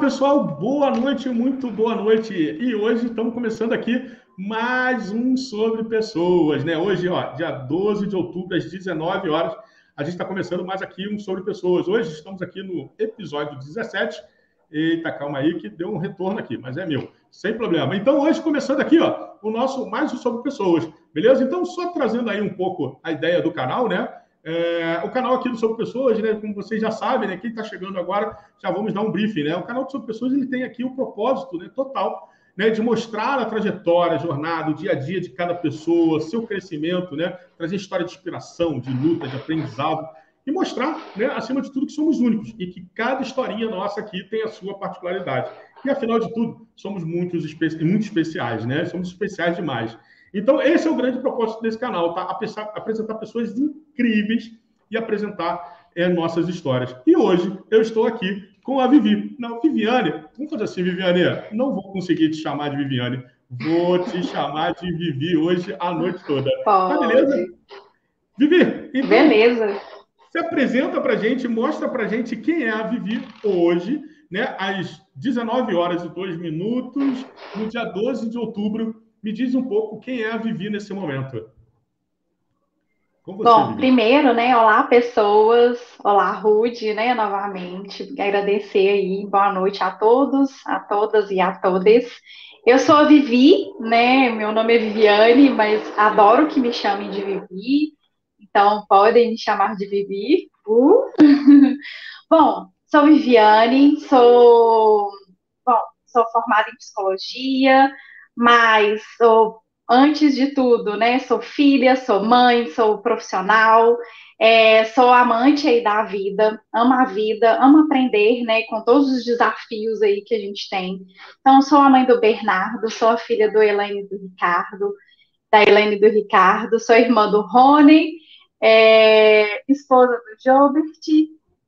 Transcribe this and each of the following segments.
Pessoal, boa noite, muito boa noite. E hoje estamos começando aqui mais um sobre pessoas, né? Hoje, ó, dia 12 de outubro, às 19 horas, a gente está começando mais aqui um sobre pessoas. Hoje estamos aqui no episódio 17. Eita, calma aí que deu um retorno aqui, mas é meu, sem problema. Então, hoje começando aqui, ó, o nosso mais um sobre pessoas, beleza? Então, só trazendo aí um pouco a ideia do canal, né? É, o canal aqui do Sobre Pessoas, né, como vocês já sabem, né, quem está chegando agora, já vamos dar um briefing. Né? O canal do Sobre Pessoas ele tem aqui o propósito né, total né, de mostrar a trajetória, a jornada, o dia a dia de cada pessoa, seu crescimento, né, trazer história de inspiração, de luta, de aprendizado e mostrar, né, acima de tudo, que somos únicos e que cada historinha nossa aqui tem a sua particularidade. E afinal de tudo, somos muitos muito especiais, né? Somos especiais demais. Então, esse é o grande propósito desse canal, tá? Apresentar pessoas incríveis e apresentar é, nossas histórias. E hoje eu estou aqui com a Vivi. Não, Viviane, vamos fazer assim, Viviane, não vou conseguir te chamar de Viviane. Vou te chamar de Vivi hoje a noite toda. Tá Pode. Tá beleza? Vivi, então, beleza. Se apresenta pra gente, mostra pra gente quem é a Vivi hoje, né? Às 19 horas e 2 minutos, no dia 12 de outubro me diz um pouco quem é a Vivi nesse momento. Você, Bom, Vivi? primeiro, né, olá pessoas, olá Rude, né, novamente, agradecer aí, boa noite a todos, a todas e a todas. Eu sou a Vivi, né, meu nome é Viviane, mas adoro que me chamem de Vivi, então podem me chamar de Vivi. Uh. Bom, sou Viviane, sou, bom, sou formada em psicologia, mas sou, antes de tudo, né, sou filha, sou mãe, sou profissional, é, sou amante aí da vida, amo a vida, amo aprender, né, com todos os desafios aí que a gente tem. Então, sou a mãe do Bernardo, sou a filha do Elaine do Ricardo, da Elaine do Ricardo, sou irmã do Rony, é, esposa do Jobert,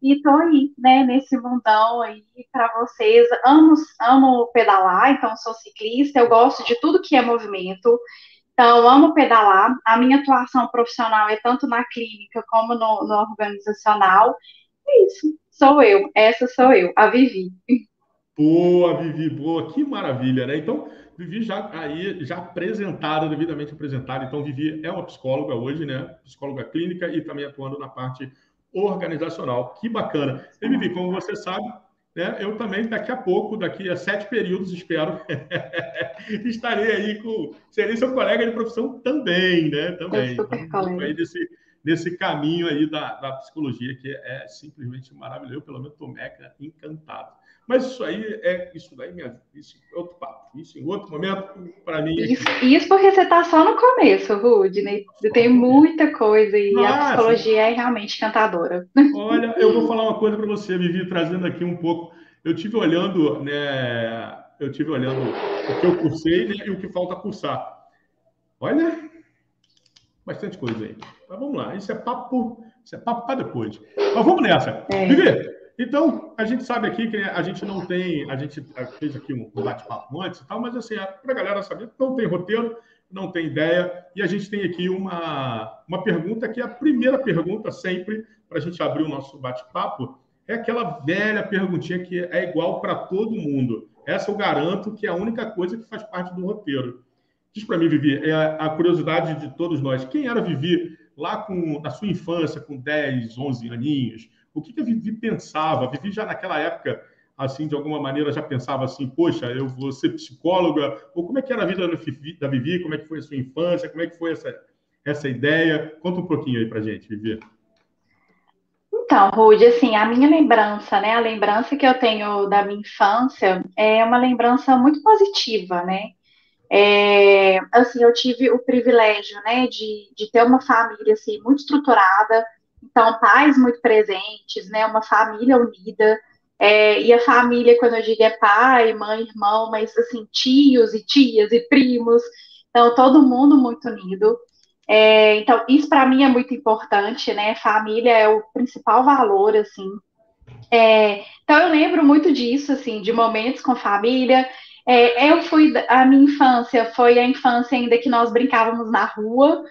e tô aí, né, nesse mundão aí para vocês. Amo, amo pedalar, então sou ciclista, eu gosto de tudo que é movimento. Então, amo pedalar. A minha atuação profissional é tanto na clínica como no, no organizacional. É isso, sou eu, essa sou eu, a Vivi. Boa, Vivi, boa, que maravilha, né? Então, Vivi já aí já apresentada, devidamente apresentada. Então, Vivi é uma psicóloga hoje, né? Psicóloga clínica e também atuando na parte organizacional. Que bacana. E, Vivi, como você sabe, né, eu também, daqui a pouco, daqui a sete períodos, espero, estarei aí com. Serei seu colega de profissão também, né? Também. Então, aí desse, desse caminho aí da, da psicologia, que é simplesmente maravilhoso. Eu, pelo menos, estou mega encantado. Mas isso aí é isso daí, minha, isso é outro papo. Isso em outro momento, para mim. Isso, isso porque você está só no começo, Rudney. Tem muita coisa e Nossa. a psicologia é realmente encantadora. Olha, eu vou falar uma coisa para você, Vivi, trazendo aqui um pouco. Eu tive olhando, né? Eu tive olhando o que eu cursei né, e o que falta cursar. Olha, bastante coisa aí. Mas vamos lá, isso é papo, isso é papo para depois. Mas vamos nessa. É. Vivi, então, a gente sabe aqui que a gente não tem, a gente fez aqui um bate-papo antes e tal, mas assim, é para a galera saber, não tem roteiro, não tem ideia, e a gente tem aqui uma, uma pergunta que é a primeira pergunta sempre para a gente abrir o nosso bate-papo, é aquela velha perguntinha que é igual para todo mundo. Essa eu garanto que é a única coisa que faz parte do roteiro. Diz para mim, Vivi, é a curiosidade de todos nós. Quem era Vivi lá com, na sua infância, com 10, 11 aninhos? O que, que a Vivi pensava? A Vivi já naquela época, assim, de alguma maneira, já pensava assim, poxa, eu vou ser psicóloga? Ou como é que era a vida da Vivi? Como é que foi a sua infância? Como é que foi essa, essa ideia? Conta um pouquinho aí pra gente, Vivi. Então, Rude, assim, a minha lembrança, né, a lembrança que eu tenho da minha infância é uma lembrança muito positiva, né? É, assim, eu tive o privilégio, né, de, de ter uma família, assim, muito estruturada, então, pais muito presentes, né? Uma família unida. É, e a família, quando eu digo é pai, mãe, irmão, mas assim, tios e tias e primos. Então, todo mundo muito unido. É, então, isso para mim é muito importante, né? Família é o principal valor, assim. É, então, eu lembro muito disso, assim, de momentos com família. É, eu fui, a minha infância foi a infância ainda que nós brincávamos na rua,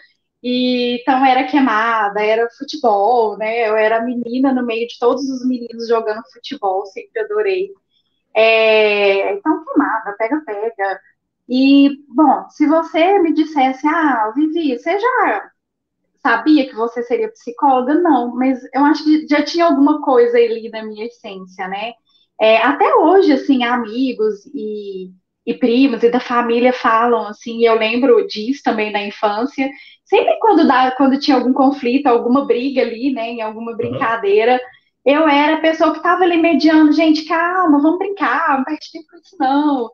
e, então era queimada, era futebol, né? Eu era menina no meio de todos os meninos jogando futebol, sempre adorei. É, então, queimada, pega, pega. E, bom, se você me dissesse, ah, Vivi, você já sabia que você seria psicóloga? Não, mas eu acho que já tinha alguma coisa ali na minha essência, né? É, até hoje, assim, amigos e, e primos e da família falam, assim, eu lembro disso também na infância, sempre quando, dá, quando tinha algum conflito, alguma briga ali, né, em alguma brincadeira, uhum. eu era a pessoa que estava ali mediando, gente, calma, vamos brincar, não perde tempo com isso não.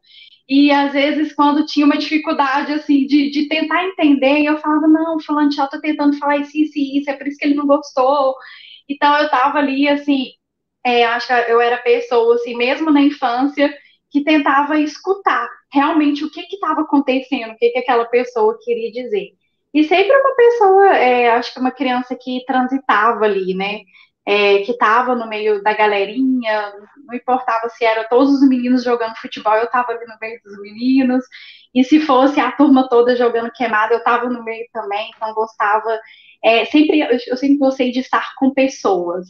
E às vezes, quando tinha uma dificuldade assim de, de tentar entender, eu falava, não, falando já tô tentando falar isso, isso isso, é por isso que ele não gostou. Então eu tava ali, assim, é, acho que eu era pessoa, assim, mesmo na infância, que tentava escutar realmente o que estava acontecendo, o que, que aquela pessoa queria dizer. E sempre uma pessoa, é, acho que uma criança que transitava ali, né? É, que estava no meio da galerinha, não importava se era todos os meninos jogando futebol, eu estava ali no meio dos meninos, e se fosse a turma toda jogando queimada, eu estava no meio também, então gostava, é, sempre, eu sempre gostei de estar com pessoas.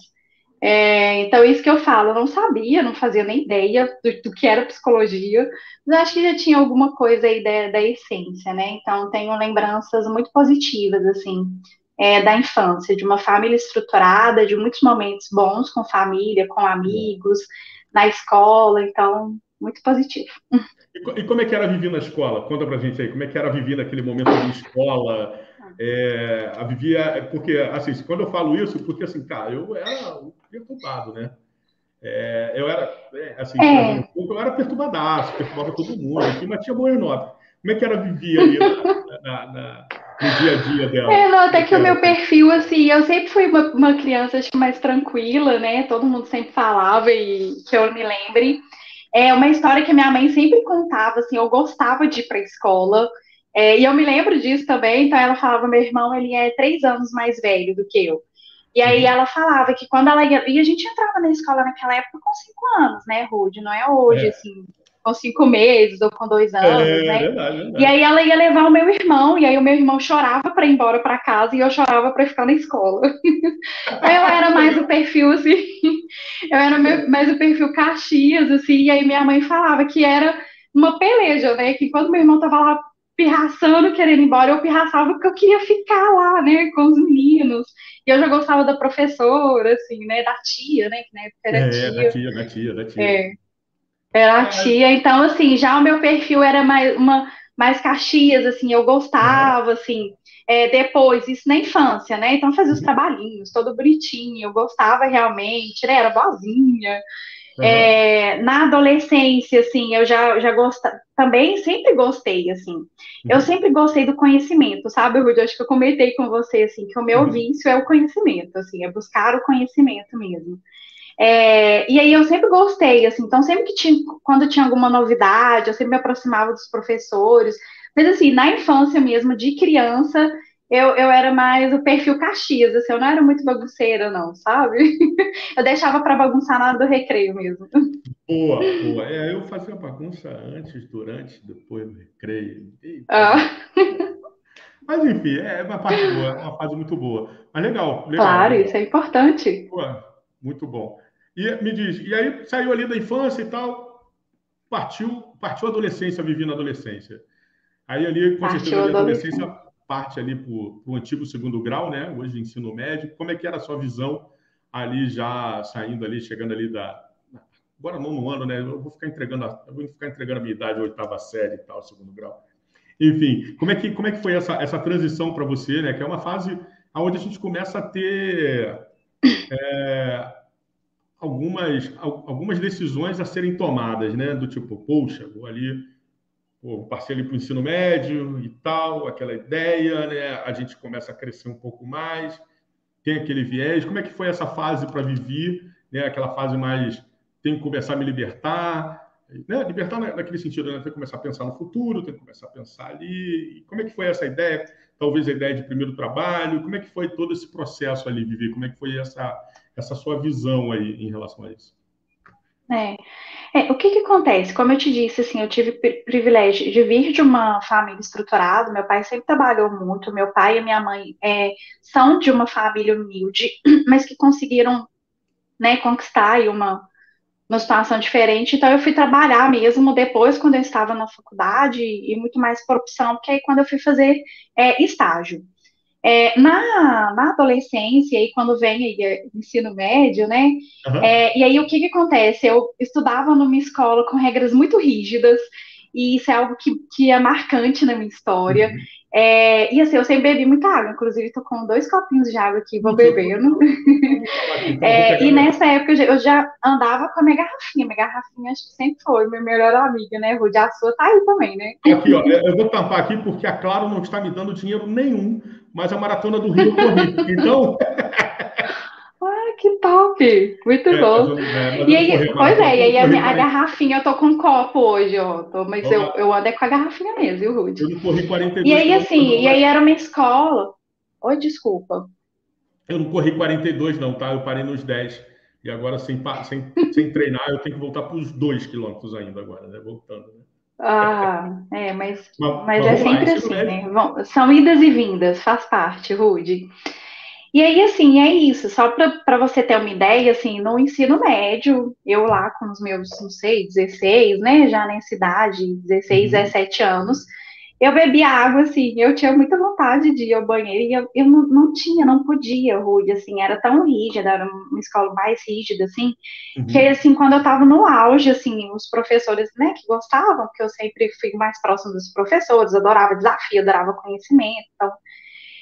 É, então, isso que eu falo, eu não sabia, não fazia nem ideia do, do, que era psicologia, mas acho que já tinha alguma coisa aí da, da essência, né? Então, tenho lembranças muito positivas, assim, é, da infância, de uma família estruturada, de muitos momentos bons com família, com amigos, na escola, então, muito positivo. E, como é que era viver na escola? Conta pra gente aí, como é que era viver naquele momento de escola? É, a vivia, porque, assim, quando eu falo isso, porque, assim, cara, eu era perturbado, né? É, eu era, é, assim, é. eu era perturbadaço, perturbava todo mundo, mas tinha boa nota. Como é que era viver ali na, na, na no dia a dia dela? É, não, até que o meu perfil, assim, eu sempre fui uma, uma criança acho, mais tranquila, né? Todo mundo sempre falava e que eu me lembre. É uma história que minha mãe sempre contava, assim, eu gostava de ir para a escola. É, e eu me lembro disso também, então ela falava, meu irmão, ele é três anos mais velho do que eu. E aí uhum. ela falava que quando ela ia. E a gente entrava na escola naquela época com cinco anos, né, Rude? Não é hoje, é. assim, com cinco meses ou com dois anos, é, né? Verdade, verdade. E aí ela ia levar o meu irmão, e aí o meu irmão chorava para ir embora para casa e eu chorava para ficar na escola. eu era mais o perfil assim, eu era mais o perfil Caxias, assim, e aí minha mãe falava que era uma peleja, né? Que quando meu irmão tava lá pirraçando, querendo ir embora, eu pirraçava porque eu queria ficar lá, né, com os meninos. E eu já gostava da professora, assim, né, da tia, né, que na época era é, tia. da tia, da tia, da tia. É. Era a tia, então, assim, já o meu perfil era mais, uma, mais Caxias, assim, eu gostava, assim, é, depois, isso na infância, né, então fazia os uhum. trabalhinhos, todo bonitinho, eu gostava realmente, né, era boazinha, Uhum. É, na adolescência, assim, eu já, já gostava, também sempre gostei, assim. Uhum. Eu sempre gostei do conhecimento, sabe, Rudy? Acho que eu comentei com você, assim, que o meu uhum. vício é o conhecimento, assim, é buscar o conhecimento mesmo. É, e aí eu sempre gostei, assim, então sempre que tinha, quando tinha alguma novidade, eu sempre me aproximava dos professores, mas assim, na infância mesmo, de criança, eu, eu era mais o perfil Caxias, assim, eu não era muito bagunceira, não, sabe? Eu deixava para bagunçar na hora do recreio mesmo. Boa, boa. É, eu fazia bagunça antes, durante, depois do recreio. Ah. Mas enfim, é uma parte boa, é uma fase muito boa. Mas legal, legal. Claro, isso é importante. Boa, muito bom. E me diz, e aí saiu ali da infância e tal, partiu, partiu a adolescência, vivi na adolescência. Aí ali, com partiu certeza, a adolescência parte ali para o antigo segundo grau, né? Hoje ensino médio. Como é que era a sua visão ali já saindo ali, chegando ali da agora não no ano, né? Eu vou ficar entregando, a, eu vou ficar entregando a minha idade, oitava série e tal, segundo grau. Enfim, como é que como é que foi essa essa transição para você, né? Que é uma fase onde a gente começa a ter é, algumas algumas decisões a serem tomadas, né? Do tipo, poxa, vou ali pô, passei ali para o ensino médio e tal, aquela ideia, né? A gente começa a crescer um pouco mais, tem aquele viés. Como é que foi essa fase para viver, né? Aquela fase mais tem que começar a me libertar, né? Libertar naquele sentido, né? Tem que começar a pensar no futuro, tem que começar a pensar ali. Como é que foi essa ideia? Talvez a ideia de primeiro trabalho. Como é que foi todo esse processo ali, Vivi? Como é que foi essa essa sua visão aí em relação a isso? É. é. o que que acontece? Como eu te disse, assim, eu tive privilégio de vir de uma família estruturada. Meu pai sempre trabalhou muito. Meu pai e minha mãe é, são de uma família humilde, mas que conseguiram, né, conquistar uma uma situação diferente, então eu fui trabalhar mesmo depois, quando eu estava na faculdade, e muito mais por opção, porque aí quando eu fui fazer é, estágio. É, na, na adolescência, e quando vem aí, é, ensino médio, né? Uhum. É, e aí o que, que acontece? Eu estudava numa escola com regras muito rígidas, e isso é algo que, que é marcante na minha história. Uhum. É, e assim, eu sempre bebi muita água, inclusive tô com dois copinhos de água aqui, vou bebendo. é, e nessa época eu já andava com a minha garrafinha, minha garrafinha acho que sempre foi minha melhor amiga, né, Rude? A sua tá aí também, né? Aqui, ó, eu vou tampar aqui porque a Claro não está me dando dinheiro nenhum, mas a Maratona do Rio eu corri. Então... que top! Muito é, bom. É, e aí, pois é, e aí a, minha, a, garrafinha, eu tô com um copo hoje, ó. Tô, mas eu, eu ando é com a garrafinha mesmo, viu, Rude? Eu não corri 42 E aí, assim, e aí era uma escola. Oi, desculpa. Eu não corri 42, não, tá? Eu parei nos 10. E agora, sem, sem, sem treinar, eu tenho que voltar para os 2 quilômetros ainda agora, né? Voltando, né? Ah, é, mas, mas, mas é sempre assim, né? Bom, são idas e vindas, faz parte, Rude. E aí, assim, é isso. Só para você ter uma ideia, assim, no ensino médio, eu lá com os meus, não sei, 16, né, já nessa idade, 16, uhum. 17 anos, eu bebia água, assim, eu tinha muita vontade de ir ao banheiro e eu, eu não, não, tinha, não podia, Rude, assim, era tão rígida, era uma escola mais rígida, assim, uhum. que, assim, quando eu tava no auge, assim, os professores, né, que gostavam, porque eu sempre fui mais próximo dos professores, adorava desafio, adorava conhecimento, então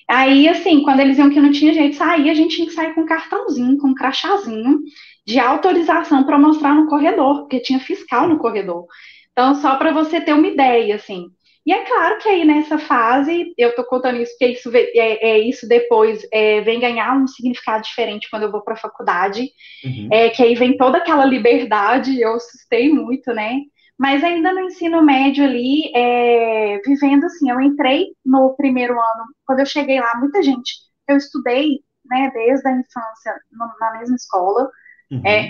Aí, assim, quando eles viam que não tinha jeito de sair, a gente tinha que sair com um cartãozinho, com um crachazinho de autorização para mostrar no corredor, porque tinha fiscal no corredor. Então, só para você ter uma ideia, assim. E é claro que aí nessa fase, eu estou contando isso porque isso, é, é isso depois é, vem ganhar um significado diferente quando eu vou para a faculdade, uhum. é, que aí vem toda aquela liberdade, eu assustei muito, né? Mas ainda no ensino médio ali, é, vivendo assim, eu entrei no primeiro ano, quando eu cheguei lá, muita gente, eu estudei, né, desde a infância no, na mesma escola, uhum. é,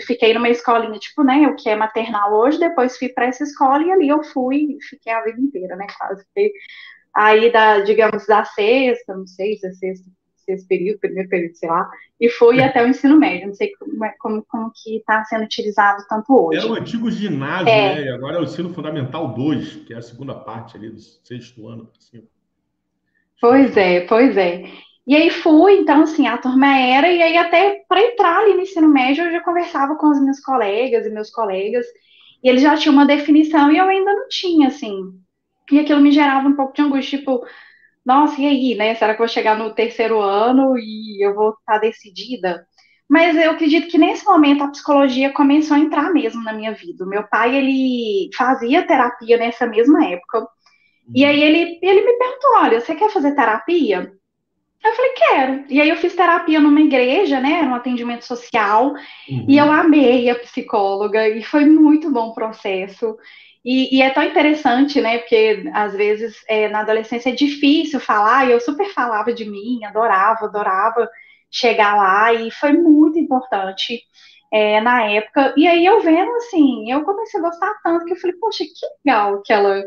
fiquei numa escolinha, tipo, né, o que é maternal hoje, depois fui para essa escola e ali eu fui, fiquei a vida inteira, né, quase. Fiquei aí da, digamos, da sexta, não sei se é sexta, sexto período, primeiro período, sei lá, e fui até o ensino médio. Não sei como, é, como, como que está sendo utilizado tanto hoje. Era o antigo ginásio, é. né? E agora é o ensino fundamental 2, que é a segunda parte ali do sexto ano cima. Pois é, pois é. E aí fui, então, assim, a turma era, e aí até para entrar ali no ensino médio, eu já conversava com os meus colegas e meus colegas, e eles já tinham uma definição e eu ainda não tinha, assim. E aquilo me gerava um pouco de angústia, tipo, nossa, e aí, né? Será que eu vou chegar no terceiro ano e eu vou estar decidida? Mas eu acredito que nesse momento a psicologia começou a entrar mesmo na minha vida. O meu pai, ele fazia terapia nessa mesma época. E aí ele, ele me perguntou, olha, você quer fazer terapia? Eu falei, quero. E aí eu fiz terapia numa igreja, né, num atendimento social, uhum. e eu amei a psicóloga, e foi muito bom o processo. E, e, é tão interessante, né? Porque às vezes é, na adolescência é difícil falar, e eu super falava de mim, adorava, adorava chegar lá, e foi muito importante é, na época. E aí eu vendo assim, eu comecei a gostar tanto que eu falei, poxa, que legal que ela,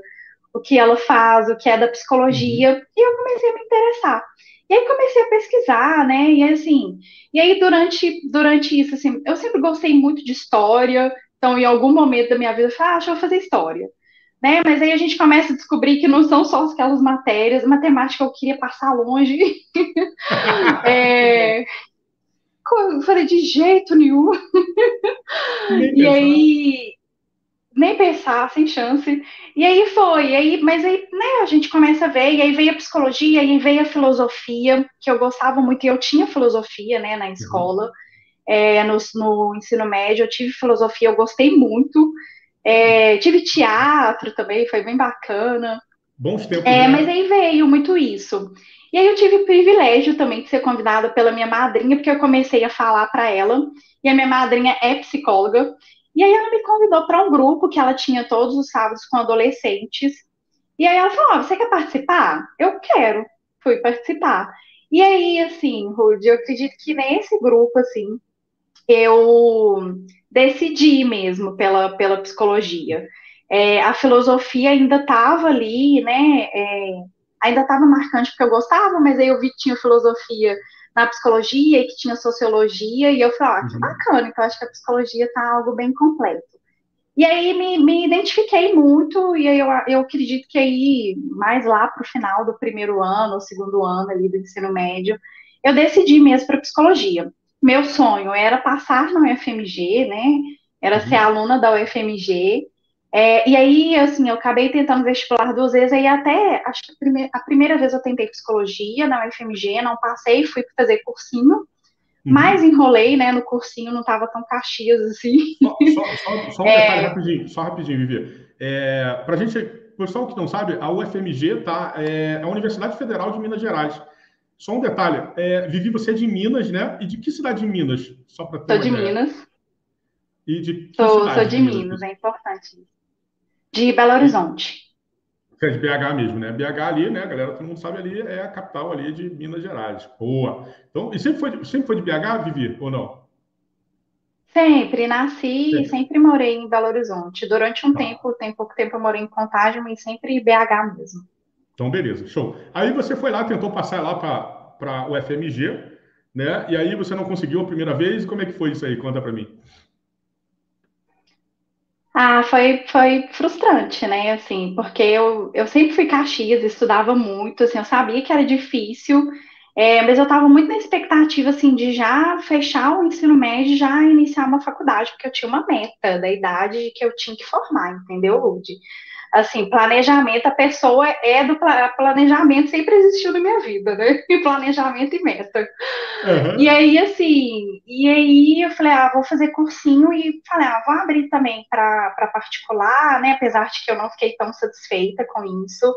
o que ela faz, o que é da psicologia, uhum. e eu comecei a me interessar. E aí comecei a pesquisar, né? E assim, e aí durante, durante isso, assim, eu sempre gostei muito de história, então, em algum momento da minha vida, eu falei, ah, que eu vou fazer história. Né? Mas aí a gente começa a descobrir que não são só aquelas matérias, matemática eu queria passar longe. é... Eu falei, de jeito nenhum. e aí, nem pensar, sem chance. E aí foi, e aí, mas aí, né, a gente começa a ver, e aí veio a psicologia, e aí veio a filosofia, que eu gostava muito, e eu tinha filosofia, né, na uhum. escola. Uhum é, no, no, ensino médio, eu tive filosofia, eu gostei muito. É, tive teatro também, foi bem bacana. Bons tempos. É, né? Mas aí veio muito isso. E aí eu tive o privilégio também de ser convidada pela minha madrinha, porque eu comecei a falar para ela, e a minha madrinha é psicóloga. E aí ela me convidou para um grupo que ela tinha todos os sábados com adolescentes. E aí ela falou: oh, você quer participar? Eu quero. Fui participar. E aí, assim, Rudy, eu acredito que nesse grupo, assim, eu decidi mesmo pela, pela psicologia. É, a filosofia ainda estava ali, né, é, ainda estava marcante porque eu gostava, mas aí eu vi que tinha filosofia na psicologia e que tinha sociologia, e eu falei, ah, que uhum. bacana, então acho que a psicologia está algo bem completo. E aí me, me identifiquei muito, e aí eu, eu acredito que aí, mais lá para o final do primeiro ano, segundo ano ali do ensino médio, eu decidi mesmo para psicologia. Meu sonho era passar no UFMG, né? Era uhum. ser aluna da UFMG. É, e aí, assim, eu acabei tentando vestibular duas vezes, aí até, acho que a primeira, a primeira vez eu tentei psicologia na UFMG, não passei, fui fazer cursinho, Uhum. Mas enrolei, né, no cursinho, não estava tão caxias assim. Só, só, só, só um é... detalhe rapidinho, só rapidinho, Vivi. É, Para a gente, pessoal que não sabe, a UFMG tá, é a Universidade Federal de Minas Gerais. Só um detalhe, é, Vivi, você é de Minas, né? E de que cidade de Minas? Só para ter Sou de ideia. Minas. E de que sou, cidade? Sou de, de Minas, Minas, é importante. De Belo Horizonte. É de BH mesmo, né? BH ali, né, galera, todo mundo sabe ali, é a capital ali de Minas Gerais. Boa. Então, e sempre foi, de, sempre foi de BH, Vivi, ou não? Sempre, nasci e sempre morei em Belo Horizonte. Durante um tá. tempo, tem pouco tempo eu morei em Contagem, mas sempre em BH mesmo. Então, beleza, show. Aí você foi lá, tentou passar lá para o FMG, né? E aí você não conseguiu a primeira vez. Como é que foi isso aí? Conta para mim. Ah, foi, foi frustrante, né? Assim, porque eu, eu sempre fui Caxias, estudava muito, assim, eu sabia que era difícil, é, mas eu estava muito na expectativa, assim, de já fechar o ensino médio e já iniciar uma faculdade, porque eu tinha uma meta da idade que eu tinha que formar, entendeu, Lud? Assim, planejamento, a pessoa é do planejamento, sempre existiu na minha vida, né? planejamento e meta. Uhum. E aí, assim, e aí eu falei, ah, vou fazer cursinho e falei, ah, vou abrir também para particular, né? Apesar de que eu não fiquei tão satisfeita com isso.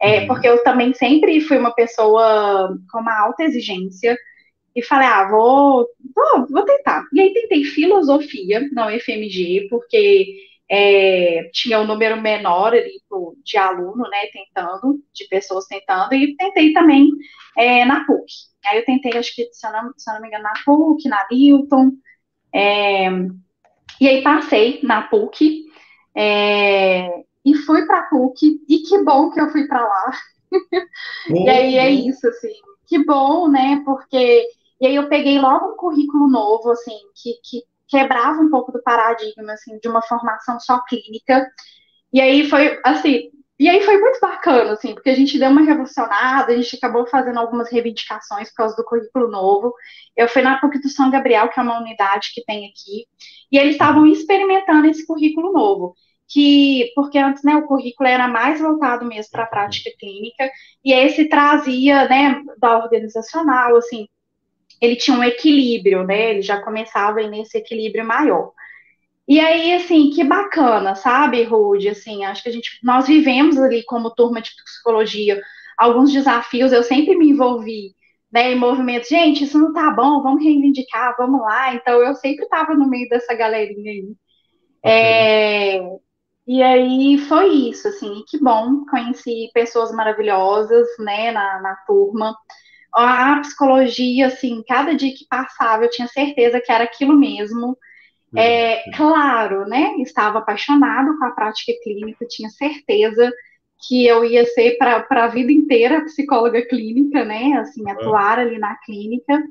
É, uhum. Porque eu também sempre fui uma pessoa com uma alta exigência. E falei, ah, vou, vou, vou tentar. E aí tentei filosofia na UFMG, porque é, tinha um número menor ali de aluno, né, tentando, de pessoas tentando, e tentei também é, na PUC. Aí eu tentei, acho que, se eu não, se eu não me engano, na PUC, na Newton, é, e aí passei na PUC, é, e fui para a PUC, e que bom que eu fui para lá. e aí é isso, assim, que bom, né, porque... E aí eu peguei logo um currículo novo, assim, que, que quebrava um pouco do paradigma, assim, de uma formação só clínica. E aí foi, assim, e aí foi muito bacana, assim, porque a gente deu uma revolucionada, a gente acabou fazendo algumas reivindicações por causa do currículo novo. Eu fui na PUC do São Gabriel, que é uma unidade que tem aqui, e eles estavam experimentando esse currículo novo. Que, porque antes, né, o currículo era mais voltado mesmo para a prática clínica, e esse trazia, né, da organizacional, assim, ele tinha um equilíbrio, né? Ele já começava nesse equilíbrio maior. E aí, assim, que bacana, sabe, Rude? Assim, acho que a gente, nós vivemos ali como turma de psicologia alguns desafios. Eu sempre me envolvi, né, em movimentos. Gente, isso não tá bom, vamos reivindicar, vamos lá. Então, eu sempre estava no meio dessa galerinha aí. É, e aí foi isso, assim, que bom, conheci pessoas maravilhosas, né, na, na turma a psicologia, assim, cada dia que passava, eu tinha certeza que era aquilo mesmo. É, claro, né? Estava apaixonado com a prática clínica, tinha certeza que eu ia ser para a vida inteira psicóloga clínica, né? Assim, atuar ali na clínica.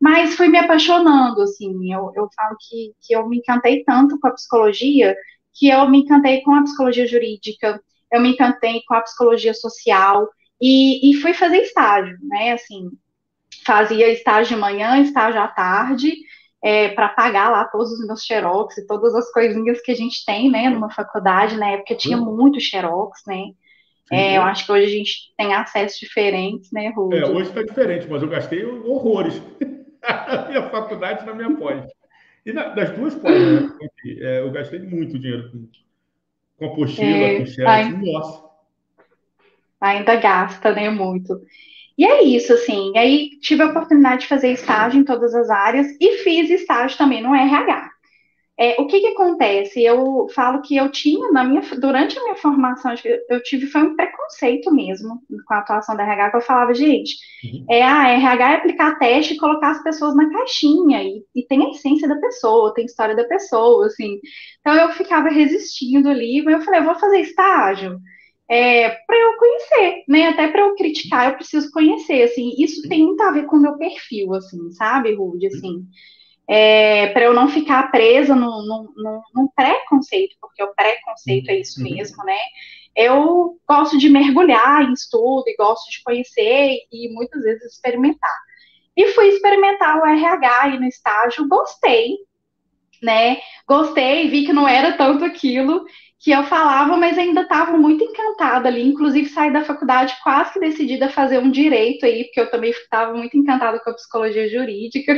Mas fui me apaixonando, assim. Eu, eu falo que, que eu me encantei tanto com a psicologia que eu me encantei com a psicologia jurídica, eu me encantei com a psicologia social. E, e fui fazer estágio, né? Assim, fazia estágio de manhã, estágio à tarde, é, para pagar lá todos os meus xerox e todas as coisinhas que a gente tem, né, numa faculdade. Na época tinha uhum. muito xerox, né? É, eu acho que hoje a gente tem acessos diferentes, né, Rudy? É, hoje está diferente, mas eu gastei horrores na minha faculdade na minha pós. E na, das duas pós, né? É, eu gastei muito dinheiro com, com apostila, é, com xerox. Nossa! Ainda gasta, né, muito. E é isso, assim. Aí tive a oportunidade de fazer estágio em todas as áreas e fiz estágio também no RH. É, o que, que acontece? Eu falo que eu tinha, na minha, durante a minha formação, eu tive foi um preconceito mesmo com a atuação da RH, que eu falava, gente, uhum. é, a RH é aplicar teste e colocar as pessoas na caixinha, e, e tem a essência da pessoa, tem a história da pessoa, assim. Então eu ficava resistindo ali, mas eu falei, eu vou fazer estágio. É, para eu conhecer, né? Até para eu criticar, eu preciso conhecer, assim. Isso tem muito a ver com o meu perfil, assim, sabe, Rude? Assim, é, para eu não ficar presa num, num, num preconceito, porque o preconceito é isso uhum. mesmo, né? Eu gosto de mergulhar em estudo e gosto de conhecer e muitas vezes experimentar. E fui experimentar o RH aí no estágio, gostei, né? Gostei, vi que não era tanto aquilo que eu falava, mas ainda estava muito encantada ali. Inclusive, saí da faculdade quase que decidida a fazer um direito aí, porque eu também estava muito encantada com a psicologia jurídica.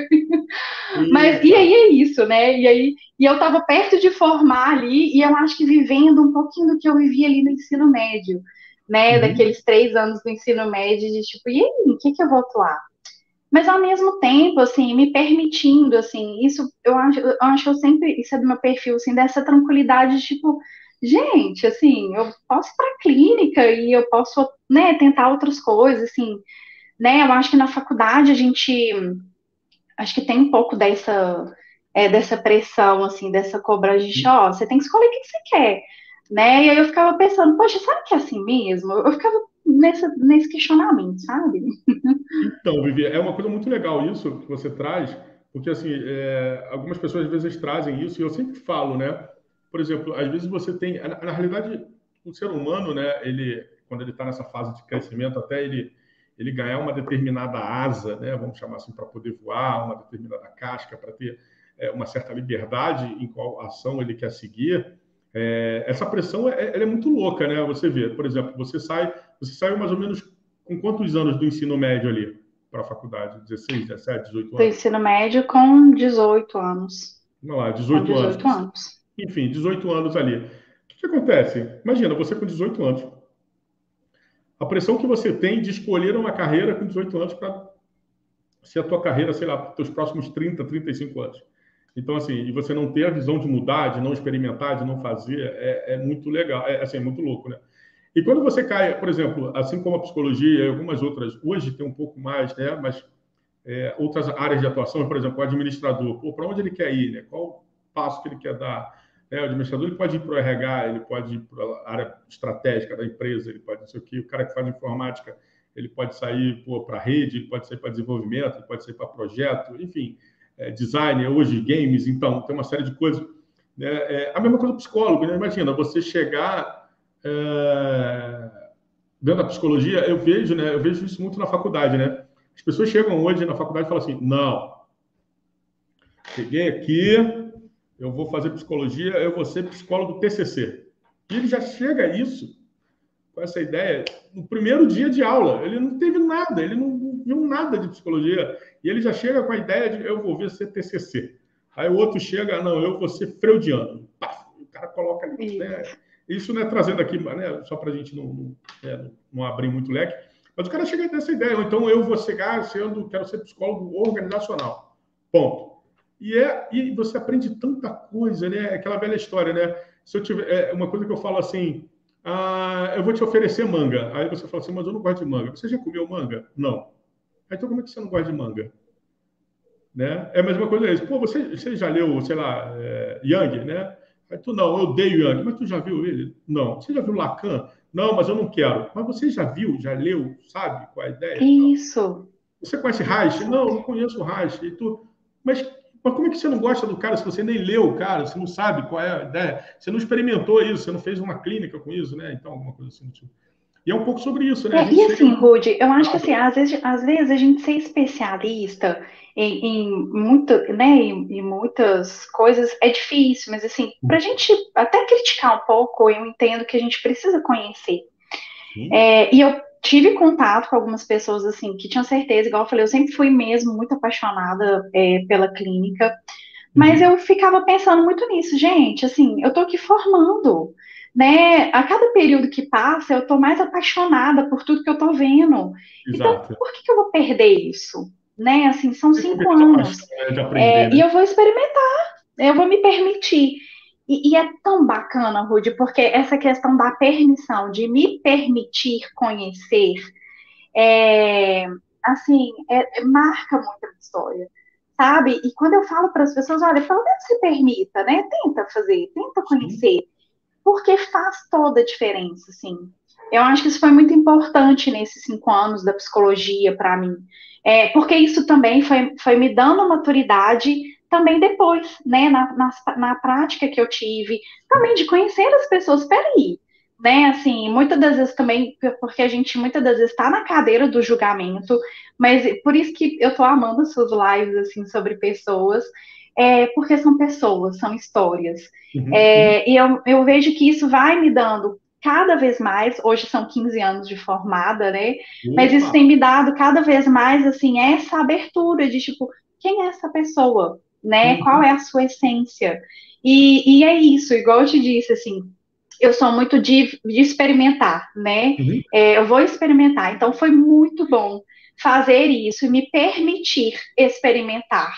mas e aí é isso, né? E aí e eu estava perto de formar ali, e eu acho que vivendo um pouquinho do que eu vivi ali no ensino médio, né? Uhum. Daqueles três anos do ensino médio, de tipo, e aí, o que, que eu vou atuar? mas ao mesmo tempo, assim, me permitindo, assim, isso eu acho, eu acho que eu sempre, isso é do meu perfil, assim, dessa tranquilidade, tipo, gente, assim, eu posso ir para a clínica e eu posso, né, tentar outras coisas, assim, né, eu acho que na faculdade a gente, acho que tem um pouco dessa, é, dessa pressão, assim, dessa cobrança de, ó, oh, você tem que escolher o que você quer, né, e aí eu ficava pensando, poxa, sabe que é assim mesmo? Eu ficava nessa, nesse questionamento, sabe? Então, Vivi, é uma coisa muito legal isso que você traz, porque, assim, é, algumas pessoas às vezes trazem isso, e eu sempre falo, né, por exemplo, às vezes você tem, na, na realidade, o ser humano, né, ele, quando ele está nessa fase de crescimento, até ele, ele ganhar uma determinada asa, né, vamos chamar assim, para poder voar, uma determinada casca, para ter é, uma certa liberdade em qual ação ele quer seguir, é, essa pressão é, é, muito louca, né? Você vê, por exemplo, você sai, você saiu mais ou menos com quantos anos do ensino médio ali para a faculdade? 16, 17, 18 anos? Do ensino médio com 18 anos. Vamos lá, 18, com 18 anos. anos enfim, 18 anos ali. O que, que acontece? Imagina, você com 18 anos, a pressão que você tem de escolher uma carreira com 18 anos para ser a tua carreira, sei lá, para os próximos 30, 35 anos. Então, assim, e você não ter a visão de mudar, de não experimentar, de não fazer, é, é muito legal, é, assim, é muito louco, né? E quando você cai, por exemplo, assim como a psicologia e algumas outras, hoje tem um pouco mais, né? Mas é, outras áreas de atuação, por exemplo, o administrador, para onde ele quer ir, né? Qual passo que ele quer dar? É, o administrador ele pode ir para o RH, ele pode ir para a área estratégica da empresa, ele pode não sei o que. O cara que faz informática, ele pode sair para a rede, ele pode sair para desenvolvimento, ele pode sair para projeto, enfim, é, design, hoje games, então, tem uma série de coisas. Né? É, a mesma coisa do psicólogo, né? Imagina, você chegar é, dentro da psicologia, eu vejo, né? Eu vejo isso muito na faculdade, né? As pessoas chegam hoje na faculdade e falam assim: não, cheguei aqui, eu vou fazer psicologia, eu vou ser psicólogo TCC. E ele já chega a isso, com essa ideia, no primeiro dia de aula. Ele não teve nada, ele não viu nada de psicologia. E ele já chega com a ideia de eu vou ver ser TCC. Aí o outro chega, não, eu vou ser freudiano. Pá, o cara coloca ali. Né? Isso não é trazendo aqui, né, só para a gente não, não, é, não, abrir muito leque, mas o cara chega nessa ideia. Então eu vou chegar sendo, quero ser psicólogo organizacional. Ponto. E, é, e você aprende tanta coisa, né? Aquela velha história, né? Se eu tiver, é uma coisa que eu falo assim, ah, eu vou te oferecer manga. Aí você fala assim, mas eu não gosto de manga. Você já comeu manga? Não. Então como é que você não gosta de manga? Né? É a mesma coisa isso. Pô, você, você já leu, sei lá, é, Yang, né? Aí tu, não, eu odeio Yang. Mas tu já viu ele? Não. Você já viu Lacan? Não, mas eu não quero. Mas você já viu, já leu, sabe qual é a ideia? Isso. Você conhece Reich? Não, eu não conheço Reich. E tu... Mas mas como é que você não gosta do cara se você nem leu o cara, você não sabe qual é a ideia, você não experimentou isso, você não fez uma clínica com isso, né? Então, alguma coisa assim. Tipo. E é um pouco sobre isso, né? É, e assim, chega... Rude, eu acho que assim, às vezes, às vezes a gente ser especialista em, em, muito, né, em, em, muitas coisas é difícil, mas assim, para a gente até criticar um pouco, eu entendo que a gente precisa conhecer. É, e eu tive contato com algumas pessoas assim que tinham certeza, igual eu falei, eu sempre fui mesmo muito apaixonada é, pela clínica, mas uhum. eu ficava pensando muito nisso, gente, assim, eu tô aqui formando, né? A cada período que passa, eu tô mais apaixonada por tudo que eu tô vendo. Então, Exato. Então, por que, que eu vou perder isso? Né? Assim, são cinco anos. É, né? E eu vou experimentar, eu vou me permitir. E, e, é tão bacana, Rude, porque essa questão da permissão, de me permitir conhecer, é, assim, é, é marca muito a história, sabe? E quando eu falo para as pessoas, olha, pelo menos se permita, né? Tenta fazer, tenta conhecer, porque faz toda a diferença, assim. Eu acho que isso foi muito importante nesses cinco anos da psicologia para mim, é, porque isso também foi, foi me dando maturidade também depois, né, na, na, na, prática que eu tive, também de conhecer as pessoas, peraí, né, assim, muitas das vezes também, porque a gente muitas das vezes está na cadeira do julgamento, mas por isso que eu tô amando suas lives, assim, sobre pessoas, é, porque são pessoas, são histórias, uhum. é, e eu, eu vejo que isso vai me dando cada vez mais, hoje são 15 anos de formada, né? Mas isso tem me dado cada vez mais, assim, essa abertura de, tipo, quem é essa pessoa? Né? Uhum. Qual é a sua essência? E, e, é isso, igual eu te disse, assim, eu sou muito de, de experimentar, né? Uhum. É, eu vou experimentar. Então foi muito bom fazer isso e me permitir experimentar,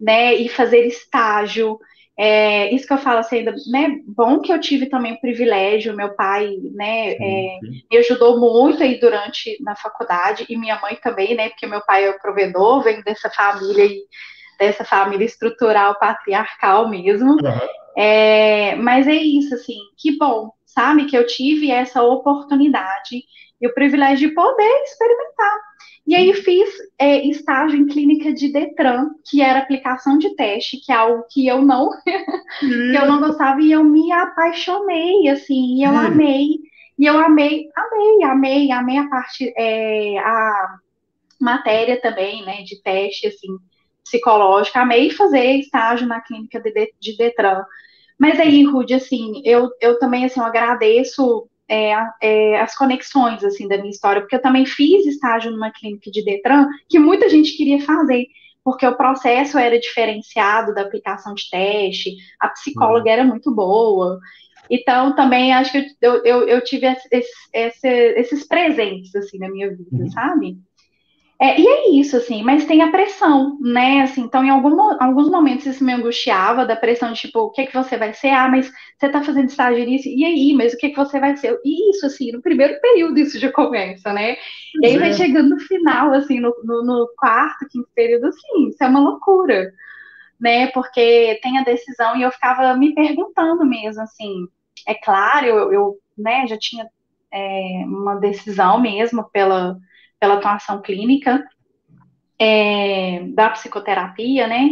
né? E fazer estágio. É, isso que eu falo assim, né? Bom que eu tive também o privilégio, meu pai, né, é, me ajudou muito aí durante na faculdade e minha mãe também, né? Porque meu pai é o provedor, vem dessa família aí dessa família estrutural patriarcal mesmo. Uhum. É, mas é isso, assim, que bom, sabe, que eu tive essa oportunidade e o privilégio de poder experimentar. E aí fiz é, estágio em clínica de Detran, que era aplicação de teste, que é algo que eu não que eu não gostava e eu me apaixonei, assim, e eu hum. amei, e eu amei, amei, amei, amei a parte, é, a matéria também, né, de teste, assim, psicológica, amei fazer estágio na clínica de, de Detran. Mas aí, Rude, assim, eu, eu também, assim, eu agradeço é, é, as conexões, assim, da minha história, porque eu também fiz estágio numa clínica de Detran que muita gente queria fazer, porque o processo era diferenciado da aplicação de teste, a psicóloga uhum. era muito boa, então, também acho que eu, eu, eu tive esses, esses, presentes, assim, na minha vida, uhum. sabe? É, e é isso, assim, mas tem a pressão, né? Assim, então, em algum, alguns momentos isso me angustiava, da pressão de tipo, o que, que você vai ser? Ah, mas você tá fazendo estágio nisso, e aí, mas o que, que você vai ser? E isso, assim, no primeiro período isso já começa, né? E aí vai é. chegando no final, assim, no, no, no quarto, quinto período, assim, isso é uma loucura, né? Porque tem a decisão e eu ficava me perguntando mesmo, assim, é claro, eu, eu né, já tinha é, uma decisão mesmo pela pela atuação clínica é, da psicoterapia, né?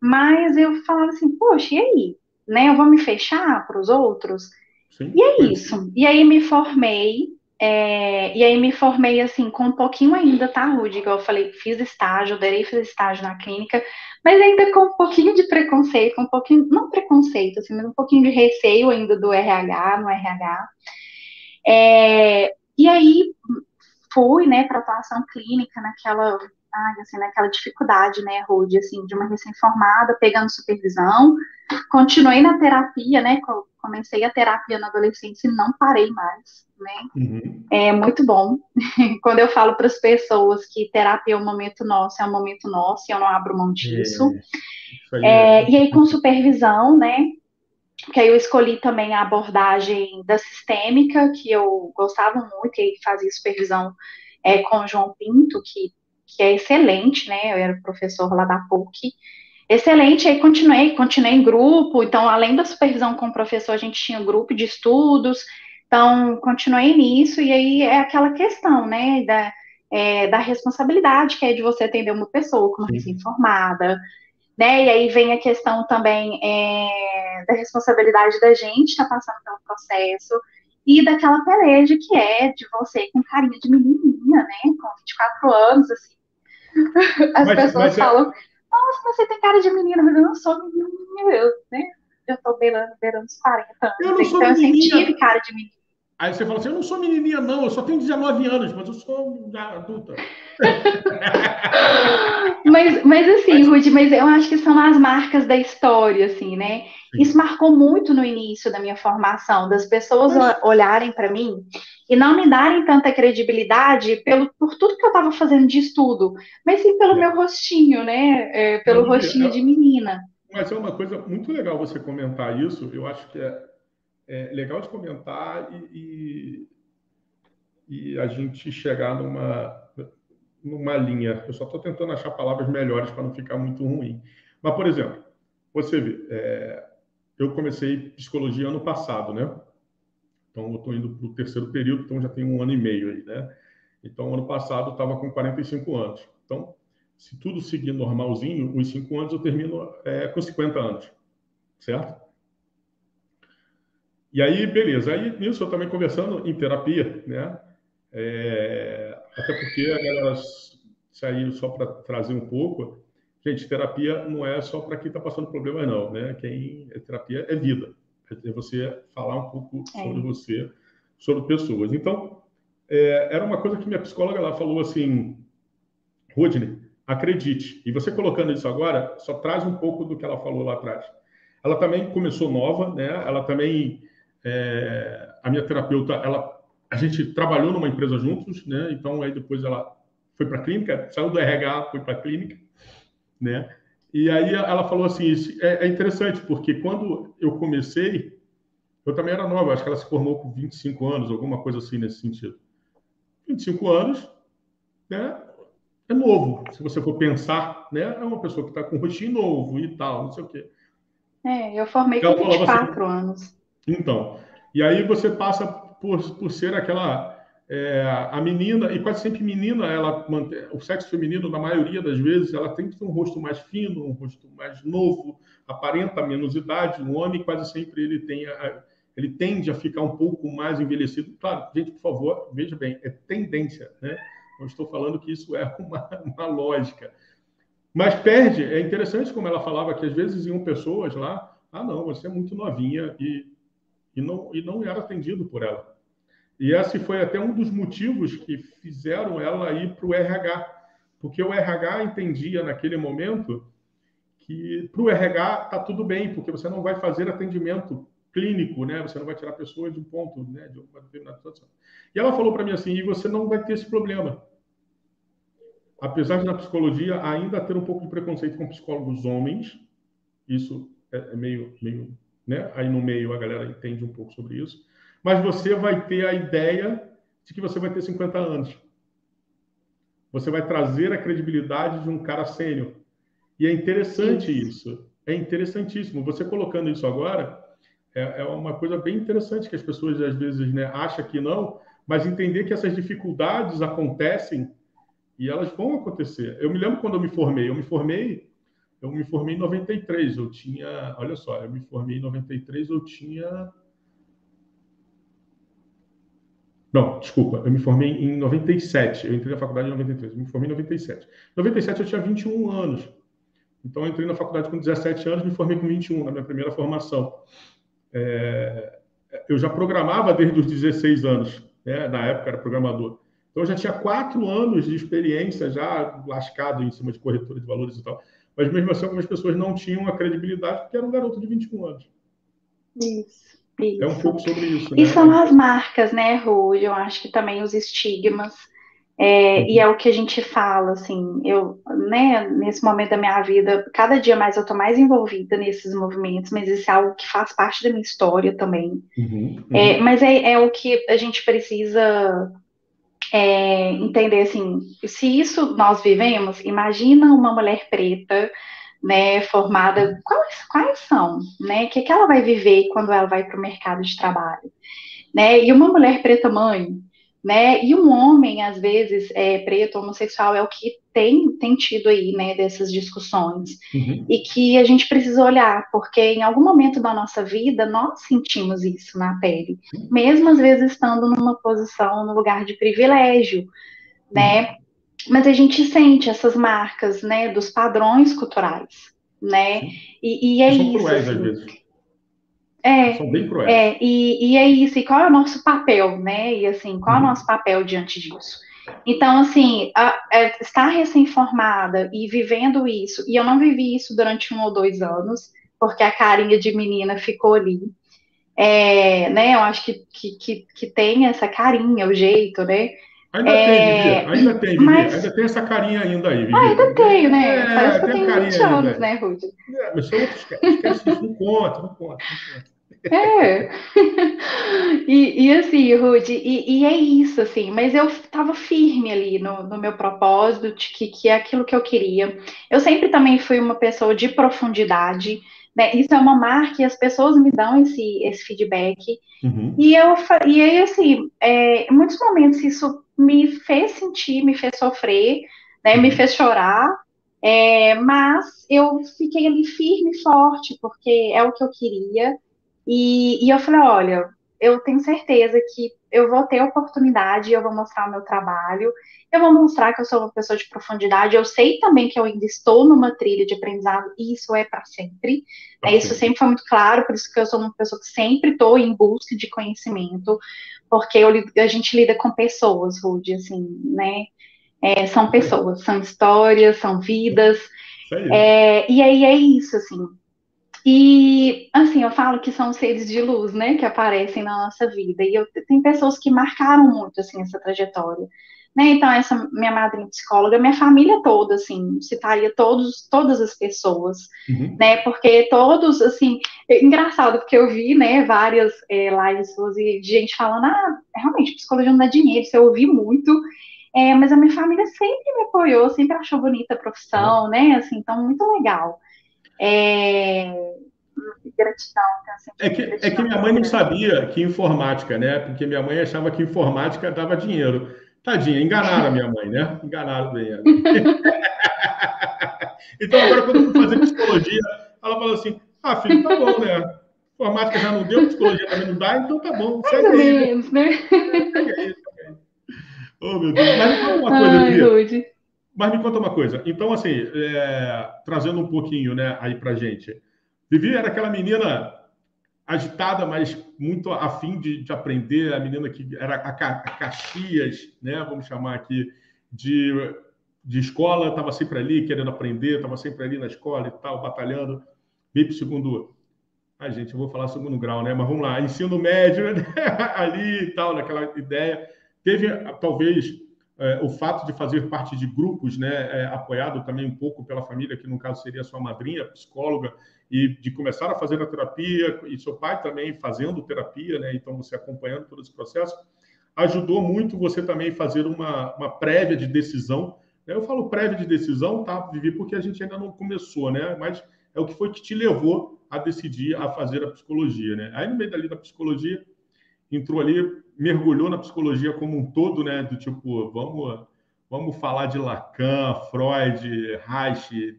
Mas eu falava assim, poxa, e aí? Né? Eu vou me fechar para os outros? Sim, e é isso. E aí me formei, é, e aí me formei assim, com um pouquinho ainda, tá, Rudy? Igual eu falei, fiz estágio, adorei fazer estágio na clínica, mas ainda com um pouquinho de preconceito, um pouquinho, não preconceito, assim, mas um pouquinho de receio ainda do RH, no RH. É, e aí, fui, né, para atuação clínica naquela, ai, assim, naquela dificuldade, né, Rude, assim, de uma recém-formada, pegando supervisão, continuei na terapia, né, comecei a terapia na adolescência e não parei mais, né, uhum. é muito bom, quando eu falo para as pessoas que terapia é um momento nosso, é um momento nosso, e eu não abro mão disso, é, é, e aí com supervisão, né, que aí eu escolhi também a abordagem da sistêmica, que eu gostava muito, e fazia supervisão é, com o João Pinto, que, que é excelente, né? Eu era professor lá da PUC. Excelente, aí continuei, continuei em grupo, então, além da supervisão com o professor, a gente tinha grupo de estudos, então, continuei nisso, e aí é aquela questão, né, da, é, da responsabilidade, que é de você atender uma pessoa como recém-formada, né? E aí vem a questão também é, da responsabilidade da gente estar tá passando pelo processo e daquela peleja que é de você com carinha de menininha, né? Com 24 anos, assim. As mas, pessoas mas é falam, nossa, você tem cara de menina, mas eu não sou menininha, eu, né? Eu tô beirando, beirando os 40 anos. Eu não então eu sempre tive cara de menina. Aí você fala assim: eu não sou menininha, não, eu só tenho 19 anos, mas eu sou adulta. mas, mas assim, Rudy, mas eu acho que são as marcas da história, assim, né? Sim. Isso marcou muito no início da minha formação, das pessoas mas... olharem para mim e não me darem tanta credibilidade pelo, por tudo que eu estava fazendo de estudo, mas sim pelo é. meu rostinho, né? É, pelo não, rostinho é, de menina. Mas é uma coisa muito legal você comentar isso. Eu acho que é é, legal de comentar e, e, e, a gente chegar numa, numa linha. Eu só estou tentando achar palavras melhores para não ficar muito ruim. Mas, por exemplo, você vê, é, eu comecei psicologia ano passado, né? Então, eu estou indo para o terceiro período, então já tem um ano e meio aí, né? Então, ano passado eu estava com 45 anos. Então, se tudo seguir normalzinho, os cinco anos eu termino é, com 50 anos, certo? E aí, beleza. Aí, nisso, eu também conversando em terapia, né? É, até porque a galera saiu só para trazer um pouco. Gente, terapia não é só para quem está passando problemas, não, né? Quem é terapia é vida. É você falar um pouco é. sobre você, sobre pessoas. Então, é, era uma coisa que minha psicóloga lá falou assim, Rodney, acredite. E você colocando isso agora, só traz um pouco do que ela falou lá atrás. Ela também começou nova, né? Ela também, é, a minha terapeuta, ela, a gente trabalhou numa empresa juntos, né? Então aí depois ela foi para a clínica, saiu do RH, foi para a clínica, né? E aí ela falou assim, é, é, interessante porque quando eu comecei, eu também era nova, acho que ela se formou com 25 anos, alguma coisa assim nesse sentido. 25 anos, né? É novo, se você for pensar, né? É uma pessoa que está com rotina novo e tal, não sei o quê. É, eu formei com 24 assim, anos. Então, e aí você passa por, por ser aquela é, a menina, e quase sempre menina, ela o sexo feminino, na maioria das vezes, ela tem que ter um rosto mais fino, um rosto mais novo, aparenta menos idade. O homem, quase sempre, ele, tem a, ele tende a ficar um pouco mais envelhecido. Claro, gente, por favor, veja bem, é tendência, né? Não estou falando que isso é uma, uma lógica. Mas perde, é interessante como ela falava que às vezes iam pessoas lá, ah, não, você é muito novinha, e, e, não, e não era atendido por ela. E esse foi até um dos motivos que fizeram ela ir para o RH, porque o RH entendia naquele momento que para o RH está tudo bem, porque você não vai fazer atendimento clínico, né? Você não vai tirar pessoas de um ponto, né? De uma determinada situação. E ela falou para mim assim: e você não vai ter esse problema. Apesar de na psicologia ainda ter um pouco de preconceito com psicólogos homens, isso é, é meio, meio, né? Aí no meio a galera entende um pouco sobre isso mas você vai ter a ideia de que você vai ter 50 anos. Você vai trazer a credibilidade de um cara sênior. E é interessante isso. isso. É interessantíssimo. Você colocando isso agora é, é, uma coisa bem interessante que as pessoas às vezes né, acham que não, mas entender que essas dificuldades acontecem e elas vão acontecer. Eu me lembro quando eu me formei. Eu me formei, eu me formei em 93. Eu tinha, olha só, eu me formei em 93. Eu tinha Não, desculpa, eu me formei em 97. Eu entrei na faculdade em 93. Eu me formei em 97. Em 97 eu tinha 21 anos. Então eu entrei na faculdade com 17 anos, me formei com 21 na minha primeira formação. É, eu já programava desde os 16 anos, né? na época era programador. Então eu já tinha quatro anos de experiência já lascado em cima de corretora de valores e tal. Mas mesmo assim algumas pessoas não tinham a credibilidade porque era um garoto de 21 anos. Isso. Isso. É um pouco sobre isso. Né? E são as marcas, né, Rui? Eu acho que também os estigmas. É, uhum. E é o que a gente fala, assim, eu, né, nesse momento da minha vida, cada dia mais eu tô mais envolvida nesses movimentos, mas isso é algo que faz parte da minha história também. Uhum, uhum. É, mas é, é o que a gente precisa é, entender, assim, se isso nós vivemos, imagina uma mulher preta né, formada, quais, quais são, né, o que, que ela vai viver quando ela vai para o mercado de trabalho, né, e uma mulher preta mãe, né, e um homem, às vezes, é, preto, homossexual, é o que tem, tem tido aí, né, dessas discussões, uhum. e que a gente precisa olhar, porque em algum momento da nossa vida, nós sentimos isso na pele, mesmo às vezes estando numa posição, no lugar de privilégio, né, uhum mas a gente sente essas marcas, né, dos padrões culturais, né? E, e é São isso. Cruéis, assim. às vezes. É, São bem cruéis. É, e, e é isso. E qual é o nosso papel, né? E assim, qual é o uhum. nosso papel diante disso? Então, assim, a, a, é, estar recém-formada e vivendo isso, e eu não vivi isso durante um ou dois anos, porque a carinha de menina ficou ali. É, né, eu acho que, que, que, que tem essa carinha, o jeito, né? Ainda é... tem, Vivi. Ainda tem, Vivi. Mas... Ainda tem essa carinha ainda aí, Vivi. Ah, ainda tenho, né? É, Parece que eu tenho 20 anos, né, Rudy? É, mas são outros isso, não conta, não conta, não conta. É. e, e, assim, Rudy, e, e, é isso, assim, mas eu estava firme ali no, no, meu propósito, de que, que é aquilo que eu queria. Eu sempre também fui uma pessoa de profundidade, Né? Isso é uma marca e as pessoas me dão esse, esse feedback. Uhum. E, eu, e aí, assim, é, em muitos momentos isso me fez sentir, me fez sofrer, né? me uhum. fez chorar, é, mas eu fiquei ali firme e forte, porque é o que eu queria. E, e eu falei, olha, eu tenho certeza que eu vou ter oportunidade, eu vou mostrar o meu trabalho, eu vou mostrar que eu sou uma pessoa de profundidade, eu sei também que eu ainda estou numa trilha de aprendizado, e isso é para sempre. Okay. Isso sempre foi muito claro, por isso que eu sou uma pessoa que sempre estou em busca de conhecimento, porque eu, a gente lida com pessoas, Rude, assim, né? É, são pessoas, são histórias, são vidas. É, e aí é isso, assim. E, assim, eu falo que são seres de luz, né, que aparecem na nossa vida. E eu, tem pessoas que marcaram muito, assim, essa trajetória. Né? Então, essa minha madrinha psicóloga, minha família toda, assim, citaria todos, todas as pessoas, uhum. né? Porque todos, assim, é engraçado, porque eu vi, né, várias é, lives suas e gente falando, ah, realmente, psicologia não dá dinheiro, isso eu ouvi muito. É, mas a minha família sempre me apoiou, sempre achou bonita a profissão, uhum. né? Assim, então, muito legal. É, gratidão. Assim, é, que, é que minha mãe não sabia que informática, né? Porque minha mãe achava que informática dava dinheiro. Tadinha, enganaram a minha mãe, né? Enganaram bem ela. então, agora, quando eu fui fazer psicologia, ela falou assim: ah, filho, tá bom, né? Informática já não deu, psicologia também não dá, então tá bom. Mais ou menos, né? Segue aí, segue aí. Oh, meu Deus. Mas me conta uma coisa, Ai, Rude. Mas me conta uma coisa. Então, assim, é, trazendo um pouquinho, né, aí pra gente. Vivi era aquela menina agitada, mas muito afim de, de aprender, a menina que era a, a Caxias, né, vamos chamar aqui, de, de escola, estava sempre ali querendo aprender, estava sempre ali na escola e tal, batalhando. Veio para segundo. Ai, gente, eu vou falar segundo grau, né? Mas vamos lá, ensino médio, né? ali e tal, naquela ideia. Teve, talvez, é, o fato de fazer parte de grupos, né, é, apoiado também um pouco pela família, que no caso seria sua madrinha, psicóloga, e de começar a fazer a terapia, e seu pai também fazendo terapia, né, então você acompanhando todo esse processo, ajudou muito você também fazer uma, uma prévia de decisão. Eu falo prévia de decisão, tá, Vivi, porque a gente ainda não começou, né, mas é o que foi que te levou a decidir a fazer a psicologia, né. Aí no meio dali da psicologia, entrou ali, mergulhou na psicologia como um todo, né? Do tipo, vamos, vamos falar de Lacan, Freud, Reich,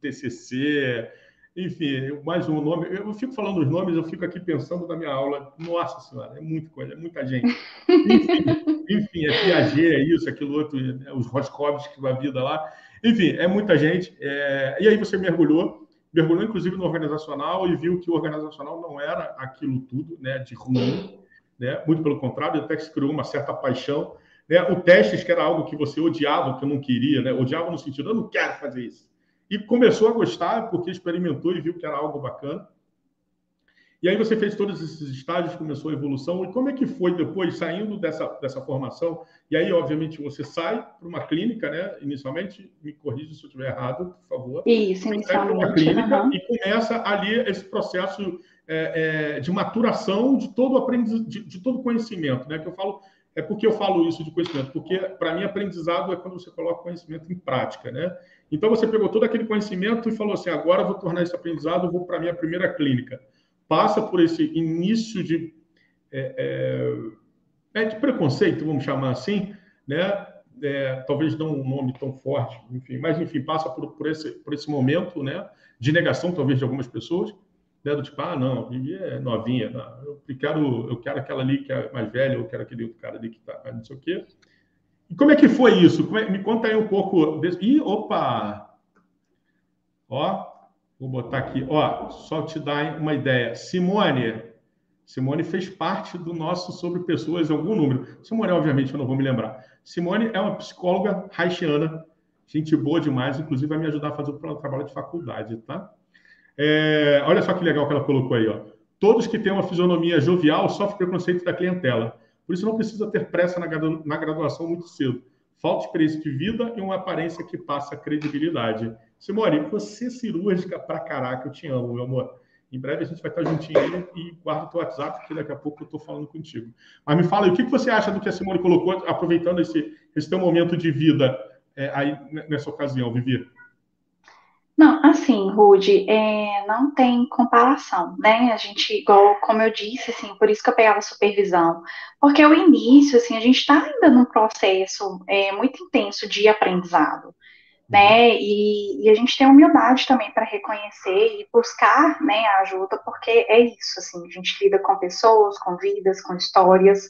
TCC, enfim, mais um nome. Eu fico falando os nomes, eu fico aqui pensando na minha aula. Nossa Senhora, é muita coisa, é muita gente. Enfim, enfim é Piaget, é isso, aquilo outro, é os Roskovski da vida lá. Enfim, é muita gente. É... E aí você mergulhou, mergulhou inclusive no organizacional e viu que o organizacional não era aquilo tudo, né, de ruim né? muito pelo contrário, até que se criou uma certa paixão. Né? O testes, que era algo que você odiava, que eu não queria, né? odiava no sentido, eu não quero fazer isso. E começou a gostar porque experimentou e viu que era algo bacana. E aí você fez todos esses estágios, começou a evolução. E como é que foi depois, saindo dessa, dessa formação? E aí, obviamente, você sai para uma clínica, né? Inicialmente, me corrija se eu estiver errado, por favor. Isso, inicialmente. Sai para uma clínica uhum. e começa ali esse processo é, é, de maturação de todo aprendiz, de, de, todo conhecimento, né? Que eu falo é porque eu falo isso de conhecimento, porque para mim aprendizado é quando você coloca conhecimento em prática, né? Então você pegou todo aquele conhecimento e falou assim, agora vou tornar esse aprendizado, vou para minha primeira clínica. Passa por esse início de é, é, é de preconceito, vamos chamar assim, né? É, talvez não um nome tão forte, enfim, mas enfim passa por, por esse por esse momento, né? De negação talvez de algumas pessoas né, do tipo, ah, não, a é novinha, não, eu, quero, eu quero aquela ali que é mais velha, eu quero aquele outro cara ali que tá, não sei o quê. E como é que foi isso? É, me conta aí um pouco. Desse... Ih, opa! Ó, vou botar aqui, ó, só te dar uma ideia. Simone, Simone fez parte do nosso sobre pessoas, algum número. Simone, obviamente, eu não vou me lembrar. Simone é uma psicóloga haitiana, gente boa demais, inclusive vai me ajudar a fazer o trabalho de faculdade, tá? É, olha só que legal que ela colocou aí, ó. Todos que têm uma fisionomia jovial sofrem preconceito da clientela. Por isso não precisa ter pressa na, graduação muito cedo. Falta experiência de vida e uma aparência que passa credibilidade. Simone, você é cirúrgica pra caraca, eu te amo, meu amor. Em breve a gente vai estar juntinho e guarda o teu WhatsApp, porque daqui a pouco eu estou falando contigo. Mas me fala aí, o que você acha do que a Simone colocou, aproveitando esse, esse teu momento de vida é, aí nessa ocasião, Vivi? Não, assim, Rude, é, não tem comparação, né? A gente, igual, como eu disse, assim, por isso que eu pegava supervisão, porque o início, assim, a gente está ainda num processo é, muito intenso de aprendizado, né? E, e, a gente tem humildade também para reconhecer e buscar, né, a ajuda, porque é isso, assim, a gente lida com pessoas, com vidas, com histórias,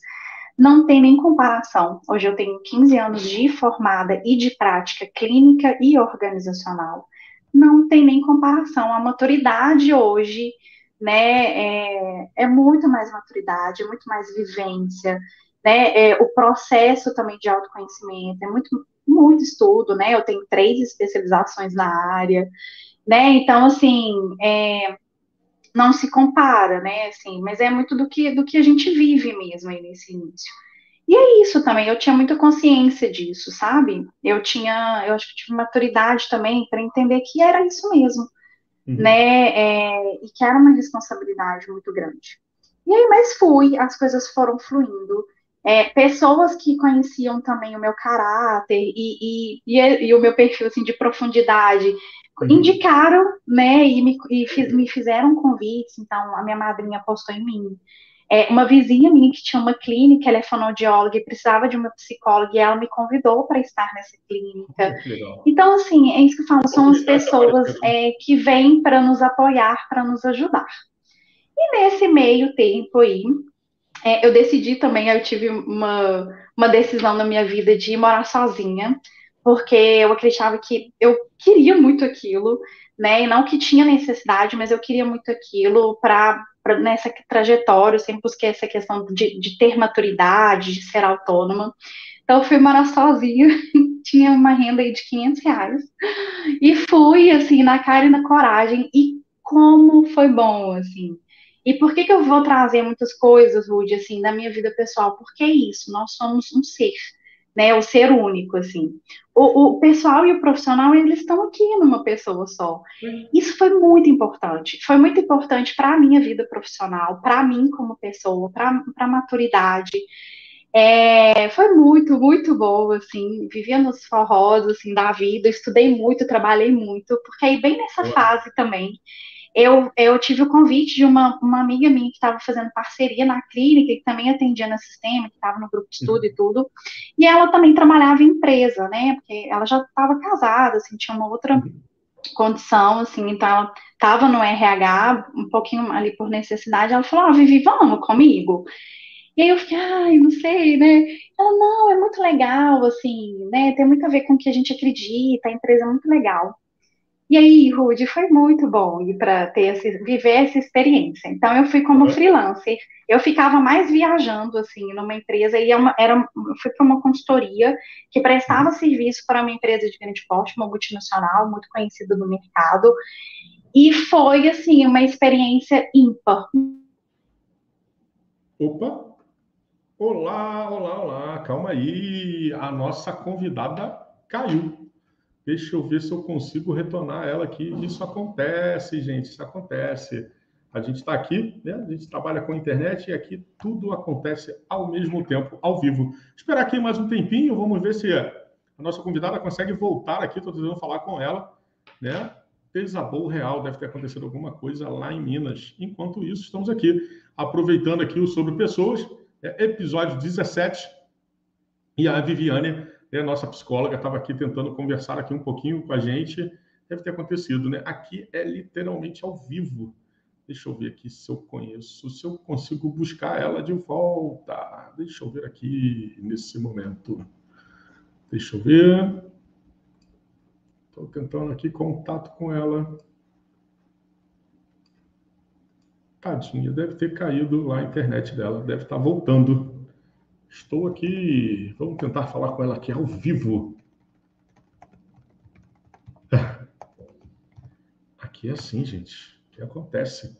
não tem nem comparação. Hoje eu tenho 15 anos de formada e de prática clínica e organizacional não tem nem comparação. A maturidade hoje, né, é, é muito mais maturidade, é muito mais vivência, né, é, o processo também de autoconhecimento, é muito, muito estudo, né, eu tenho três especializações na área, né, então, assim, é, não se compara, né, assim, mas é muito do que, do que a gente vive mesmo aí nesse início. E é isso também, eu tinha muita consciência disso, sabe? Eu tinha, eu acho que tive maturidade também para entender que era isso mesmo, uhum. né? É, e que era uma responsabilidade muito grande. E aí, mas fui, as coisas foram fluindo. É, pessoas que conheciam também o meu caráter e, e, e, e o meu perfil assim, de profundidade uhum. indicaram, né, e, me, e fiz, me fizeram convites, então a minha madrinha apostou em mim. É, uma vizinha minha que tinha uma clínica, ela é fonoaudióloga e precisava de uma psicóloga, e ela me convidou para estar nessa clínica. Então, assim, é isso que eu falo, são as pessoas é, que vêm para nos apoiar, para nos ajudar. E nesse meio tempo aí, é, eu decidi também, eu tive uma, uma decisão na minha vida de morar sozinha, porque eu acreditava que eu queria muito aquilo, né? E não que tinha necessidade, mas eu queria muito aquilo para nessa trajetória, eu sempre busquei essa questão de, de ter maturidade, de ser autônoma. Então, eu fui morar sozinha, tinha uma renda aí de 500 reais, e fui, assim, na cara e na coragem, e como foi bom, assim. E por que que eu vou trazer muitas coisas, Rude, assim, na minha vida pessoal? Porque é isso, nós somos um ser, né, o ser único, assim. O, o pessoal e o profissional, eles estão aqui numa pessoa só. Isso foi muito importante. Foi muito importante para a minha vida profissional, para mim como pessoa, para a maturidade. É, foi muito, muito bom, assim, vivia nos forrós, assim, da vida, estudei muito, trabalhei muito, porque aí bem nessa fase também, eu, eu tive o convite de uma, uma amiga minha que estava fazendo parceria na clínica, que também atendia no sistema, que estava no grupo de estudo e tudo, e ela também trabalhava em empresa, né, porque ela já estava casada, assim, tinha uma outra condição, assim, então ela estava no RH, um pouquinho ali por necessidade, ela falou, ah, Vivi, vamos comigo? E aí eu fiquei, ai, não sei, né? Ela, não, é muito legal, assim, né? Tem muito a ver com o que a gente acredita, a empresa é muito legal. E aí, Rude, foi muito bom ir para ter viver essa experiência. Então, eu fui como freelancer. Eu ficava mais viajando, assim, numa empresa, e uma, era, eu fui para uma consultoria que prestava serviço para uma empresa de grande porte, uma multinacional, muito conhecida no mercado. E foi, assim, uma experiência ímpar. Opa! Olá, olá, olá, calma aí. A nossa convidada caiu. Deixa eu ver se eu consigo retornar ela aqui. Isso acontece, gente, isso acontece. A gente está aqui, né? A gente trabalha com internet e aqui tudo acontece ao mesmo tempo, ao vivo. Esperar aqui mais um tempinho, vamos ver se a nossa convidada consegue voltar aqui. Estou tentando falar com ela, né? Desabou real, deve ter acontecido alguma coisa lá em Minas. Enquanto isso, estamos aqui, aproveitando aqui o Sobre Pessoas, é episódio 17. E a Viviane a nossa psicóloga estava aqui tentando conversar aqui um pouquinho com a gente. Deve ter acontecido, né? Aqui é literalmente ao vivo. Deixa eu ver aqui se eu conheço, se eu consigo buscar ela de volta. Deixa eu ver aqui nesse momento. Deixa eu ver. Estou tentando aqui contato com ela. Tadinha, deve ter caído lá a internet dela, deve estar voltando. Estou aqui. Vamos tentar falar com ela aqui ao vivo. Aqui é assim, gente. O que acontece?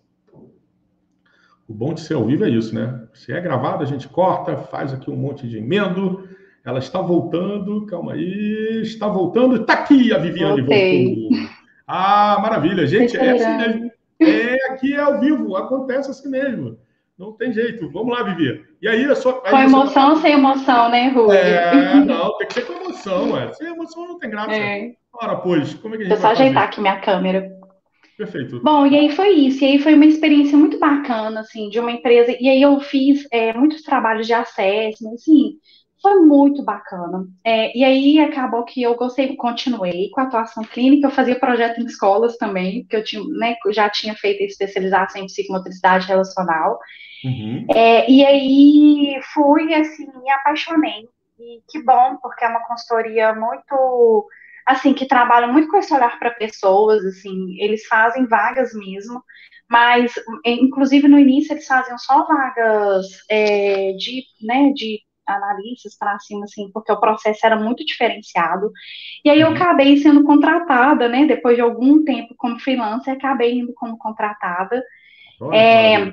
O bom de ser ao vivo é isso, né? Se é gravado, a gente corta, faz aqui um monte de emendo. Ela está voltando, calma aí, está voltando. Está aqui a Viviane Voltei. voltou. Ah, maravilha, gente, é assim mesmo. É, aqui é ao vivo, acontece assim mesmo. Não tem jeito. Vamos lá, Vivi. E aí a sua. Com emoção ou sem emoção, né, Rui? É, não, tem que ser com emoção, ué. Sem emoção não tem graça. É. Ora, pois, como é que a gente Deixa eu só ajeitar aqui minha câmera. Perfeito. Bom, e aí foi isso. E aí foi uma experiência muito bacana, assim, de uma empresa. E aí eu fiz é, muitos trabalhos de acesso, assim, foi muito bacana. É, e aí acabou que eu gostei, continuei com a atuação clínica, eu fazia projeto em escolas também, porque eu tinha, né, já tinha feito especialização em psicomotricidade relacional. Uhum. É, e aí fui, assim, me apaixonei. E que bom, porque é uma consultoria muito, assim, que trabalha muito com esse olhar para pessoas, assim, eles fazem vagas mesmo, mas, inclusive, no início eles faziam só vagas é, de, né, de analistas para cima, assim, porque o processo era muito diferenciado. E aí eu uhum. acabei sendo contratada, né, depois de algum tempo como freelancer, acabei indo como contratada. é,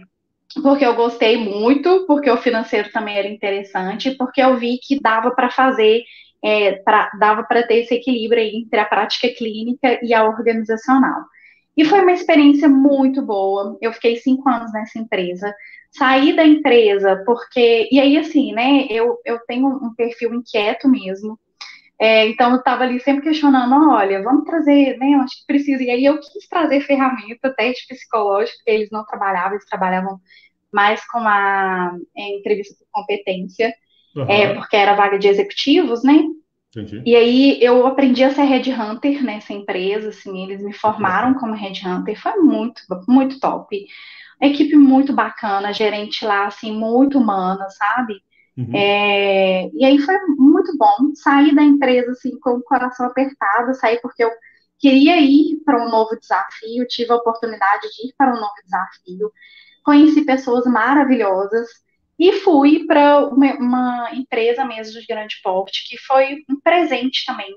porque eu gostei muito, porque o financeiro também era interessante, porque eu vi que dava para fazer, é, pra, dava para ter esse equilíbrio entre a prática clínica e a organizacional. E foi uma experiência muito boa. Eu fiquei cinco anos nessa empresa sair da empresa, porque. E aí, assim, né? Eu, eu tenho um perfil inquieto mesmo. É, então, eu estava ali sempre questionando: olha, vamos trazer, né? Eu acho que precisa. E aí, eu quis trazer ferramenta, teste psicológico, porque eles não trabalhavam, eles trabalhavam mais com a é, entrevista por competência, uhum. é, porque era vaga de executivos, né? Entendi. E aí eu aprendi a ser headhunter nessa empresa, assim, eles me formaram como headhunter, foi muito, muito top equipe muito bacana, gerente lá, assim, muito humana, sabe? Uhum. É, e aí foi muito bom sair da empresa, assim, com o coração apertado, sair porque eu queria ir para um novo desafio, tive a oportunidade de ir para um novo desafio, conheci pessoas maravilhosas e fui para uma, uma, empresa mesmo de grande porte, que foi um presente também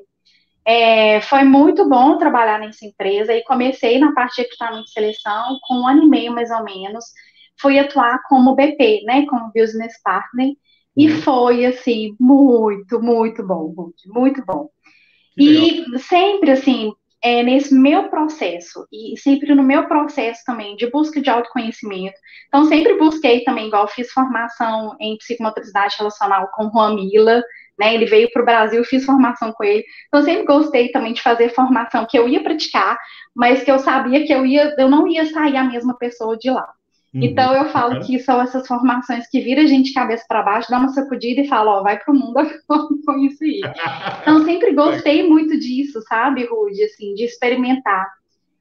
é, foi muito bom trabalhar nessa empresa e comecei na parte de equipamento de seleção com um ano e meio mais ou menos. Fui atuar como BP, né, como business partner, e uhum. foi assim muito, muito bom, muito bom. E sempre assim, é, nesse meu processo, e sempre no meu processo também de busca de autoconhecimento. Então, sempre busquei também, igual fiz formação em psicomotricidade relacional com Juan Mila, né? Ele veio para o Brasil, fiz formação com ele. Então, sempre gostei também de fazer formação que eu ia praticar, mas que eu sabia que eu ia, eu não ia sair a mesma pessoa de lá. Uhum. Então eu falo que são essas formações que vira a gente cabeça para baixo, dá uma sacudida e fala, ó, vai para o mundo com isso aí. Então sempre gostei muito disso, sabe, Rude, assim, de experimentar.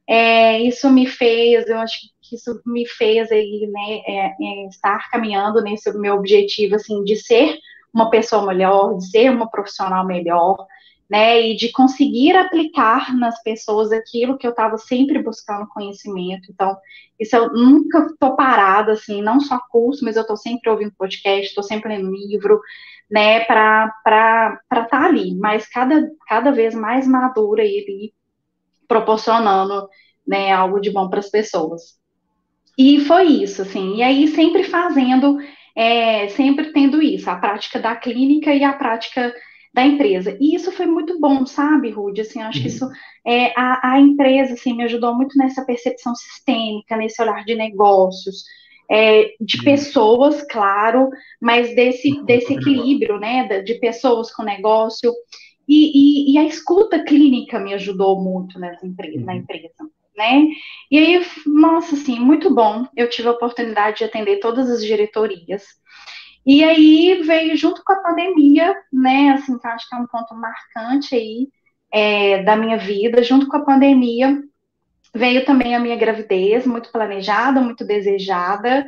É, isso me fez, eu acho que isso me fez aí, né, é, é, estar caminhando nesse meu objetivo, assim, de ser uma pessoa melhor, de ser uma profissional melhor, né, e de conseguir aplicar nas pessoas aquilo que eu estava sempre buscando conhecimento. Então, isso eu nunca estou parada, assim, não só curso, mas eu estou sempre ouvindo podcast, estou sempre lendo livro, né, para estar tá ali, mas cada, cada vez mais madura e ali, proporcionando, né, algo de bom para as pessoas. E foi isso, assim, e aí sempre fazendo é, sempre tendo isso, a prática da clínica e a prática da empresa. E isso foi muito bom, sabe, Rude? Assim, acho uhum. que isso é, a, a, empresa assim, me ajudou muito nessa percepção sistêmica, nesse olhar de negócios, é, de uhum. pessoas, claro, mas desse, uhum. desse equilíbrio, né, de pessoas com negócio. E, e, e a escuta clínica me ajudou muito nessa empresa, na uhum. empresa né? E aí, nossa, assim, muito bom. Eu tive a oportunidade de atender todas as diretorias. E aí veio junto com a pandemia, né? Assim, que acho que é um ponto marcante aí é, da minha vida. Junto com a pandemia veio também a minha gravidez, muito planejada, muito desejada.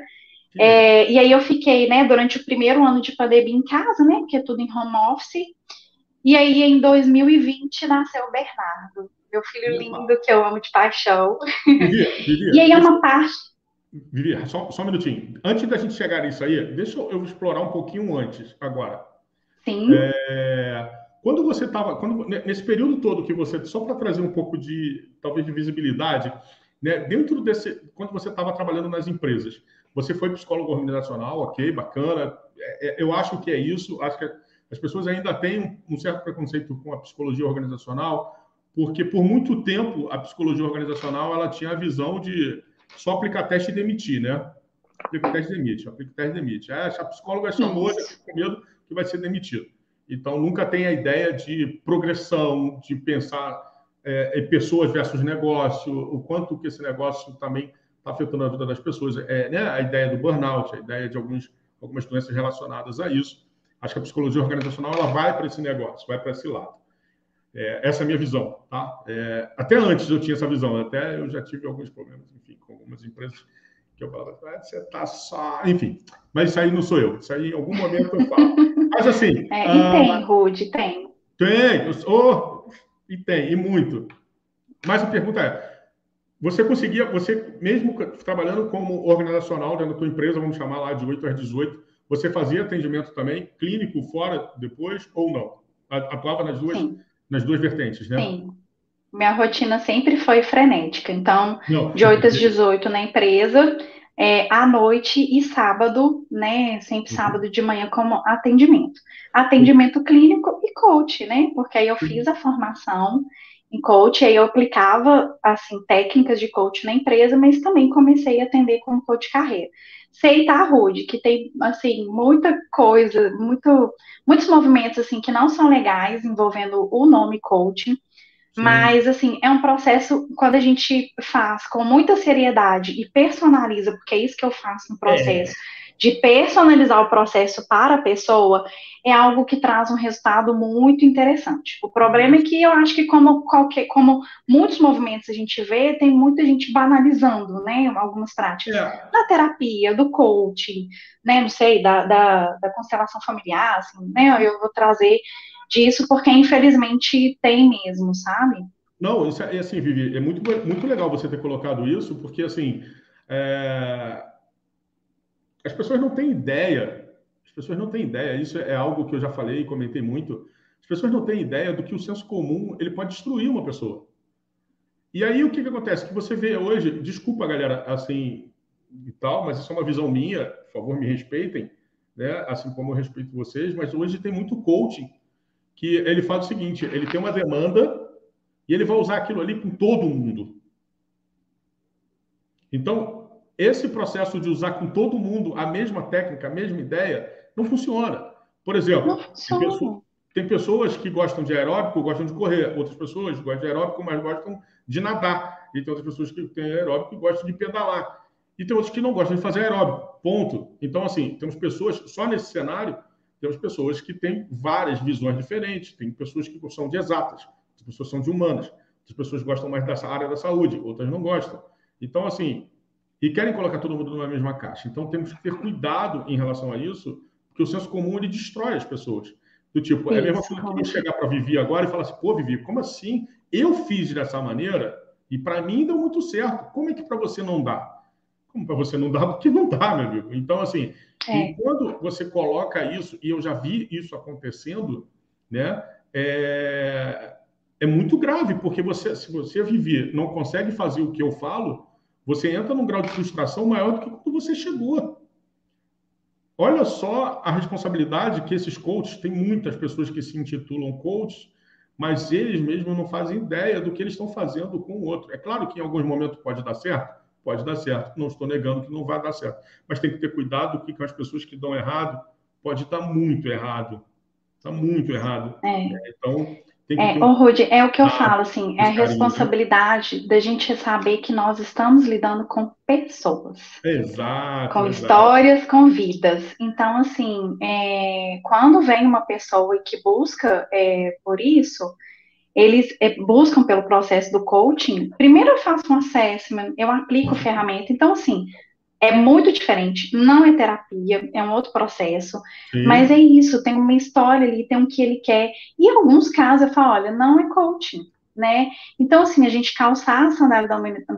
É, e aí eu fiquei, né, durante o primeiro ano de pandemia em casa, né? Porque é tudo em home office. E aí, em 2020, nasceu o Bernardo meu filho lindo que eu amo de paixão. e aí é uma parte. Vivi, só, só um minutinho. Antes da gente chegar nisso aí, deixa eu explorar um pouquinho antes, agora. Sim. É, quando você estava, nesse período todo que você, só para trazer um pouco de, talvez, de visibilidade, né, dentro desse, quando você estava trabalhando nas empresas, você foi psicólogo organizacional, ok, bacana. É, é, eu acho que é isso. Acho que as pessoas ainda têm um certo preconceito com a psicologia organizacional porque por muito tempo a psicologia organizacional ela tinha a visão de só aplicar teste e demitir, né? aplica o teste demite, aplica o teste demite. Ah, a psicóloga é famosa, com medo que vai ser demitido. Então, nunca tem a ideia de progressão, de pensar é, em pessoas versus negócio, o quanto que esse negócio também está afetando a vida das pessoas. É, né, a ideia do burnout, a ideia de alguns, algumas doenças relacionadas a isso. Acho que a psicologia organizacional ela vai para esse negócio, vai para esse lado. É, essa é a minha visão, tá? É, até antes eu tinha essa visão, até eu já tive alguns problemas, enfim, com algumas empresas que eu falava, ah, você tá só, enfim. Mas isso aí não sou eu, isso aí em algum momento eu falo. Mas assim. É, e ah, tem, Rude, tem. Tem, oh, e tem, e muito. Mas a pergunta é: você conseguia, você mesmo trabalhando como organizacional dentro da tua empresa, vamos chamar lá de 8 às 18, você fazia atendimento também clínico fora depois ou não? Atuava nas duas, nas duas vertentes, né? Sim. Minha rotina sempre foi frenética. Então, não, de 8 às 18 na empresa, é, à noite e sábado, né? Sempre uhum. sábado de manhã como atendimento. Atendimento clínico e coach, né? Porque aí eu fiz a formação em coach, aí eu aplicava, assim, técnicas de coach na empresa, mas também comecei a atender como coach carreira. Sei, tá, Rude, que tem, assim, muita coisa, muito, muitos movimentos, assim, que não são legais envolvendo o nome coaching, mas, assim, é um processo, quando a gente faz com muita seriedade e personaliza, porque é isso que eu faço no processo, é. De personalizar o processo para a pessoa, é algo que traz um resultado muito interessante. O problema é que eu acho que, como, qualquer, como muitos movimentos a gente vê, tem muita gente banalizando, né, algumas práticas é. da terapia, do coaching, né, não sei, da, da, da constelação familiar, assim, né, eu vou trazer disso, porque infelizmente tem mesmo, sabe? Não, isso é, assim, Vivi, é muito, muito legal você ter colocado isso, porque assim, é... as pessoas não têm ideia, as pessoas não têm ideia, isso é algo que eu já falei e comentei muito, as pessoas não têm ideia do que o senso comum ele pode destruir uma pessoa. E aí o que, que acontece? Que você vê hoje, desculpa galera, assim e tal, mas isso é uma visão minha, por favor me respeitem, né? Assim como eu respeito vocês, mas hoje tem muito coaching que ele faz o seguinte: ele tem uma demanda e ele vai usar aquilo ali com todo mundo. Então, esse processo de usar com todo mundo a mesma técnica, a mesma ideia, não funciona. Por exemplo, funciona. Tem, pessoas, tem, pessoas, que gostam de aeróbico, gostam de correr. Outras pessoas gostam de aeróbico, mas gostam de nadar. E tem outras pessoas que têm aeróbico e gostam de pedalar. E tem outras que não gostam de fazer aeróbico. Ponto. Então, assim, temos pessoas, só nesse cenário, temos pessoas que têm várias visões diferentes, tem pessoas que são de exatas, outras pessoas são de humanas, outras pessoas gostam mais dessa área da saúde, outras não gostam. Então, assim, e querem colocar todo mundo numa mesma caixa. Então, temos que ter cuidado em relação a isso, porque o senso comum ele destrói as pessoas. Do tipo, Sim, é a mesma coisa que eu chegar para Vivi agora e falar assim, pô, Vivi, como assim? Eu fiz dessa maneira e para mim deu muito certo. Como é que para você não dá? Como para você não dá? Porque não dá, meu amigo. Então, assim, é. Quando você coloca isso, e eu já vi isso acontecendo, né? É, é muito grave, porque você, se você viver, não consegue fazer o que eu falo, você entra num grau de frustração maior do que quando você chegou. Olha só a responsabilidade que esses coaches, tem muitas pessoas que se intitulam coaches, mas eles mesmos não fazem ideia do que eles estão fazendo com o outro. É claro que em alguns momentos pode dar certo, pode dar certo. Não estou negando que não vai dar certo. Mas tem que ter cuidado porque com as pessoas que dão errado, pode estar muito errado. Está muito errado. É. Então, tem que é, ter... Rudy, é o que eu ah, falo, assim, é a responsabilidade da gente saber que nós estamos lidando com pessoas. Exato. Com exato. histórias, com vidas. Então, assim, é, quando vem uma pessoa que busca é, por isso, eles é, buscam pelo processo do coaching, primeiro eu faço um assessment, eu aplico ferramenta, então assim, é muito diferente, não é terapia, é um outro processo, Sim. mas é isso, tem uma história ali, tem um que ele quer, e em alguns casos eu falo, olha, não é coaching, né, então assim, a gente calçar a sandália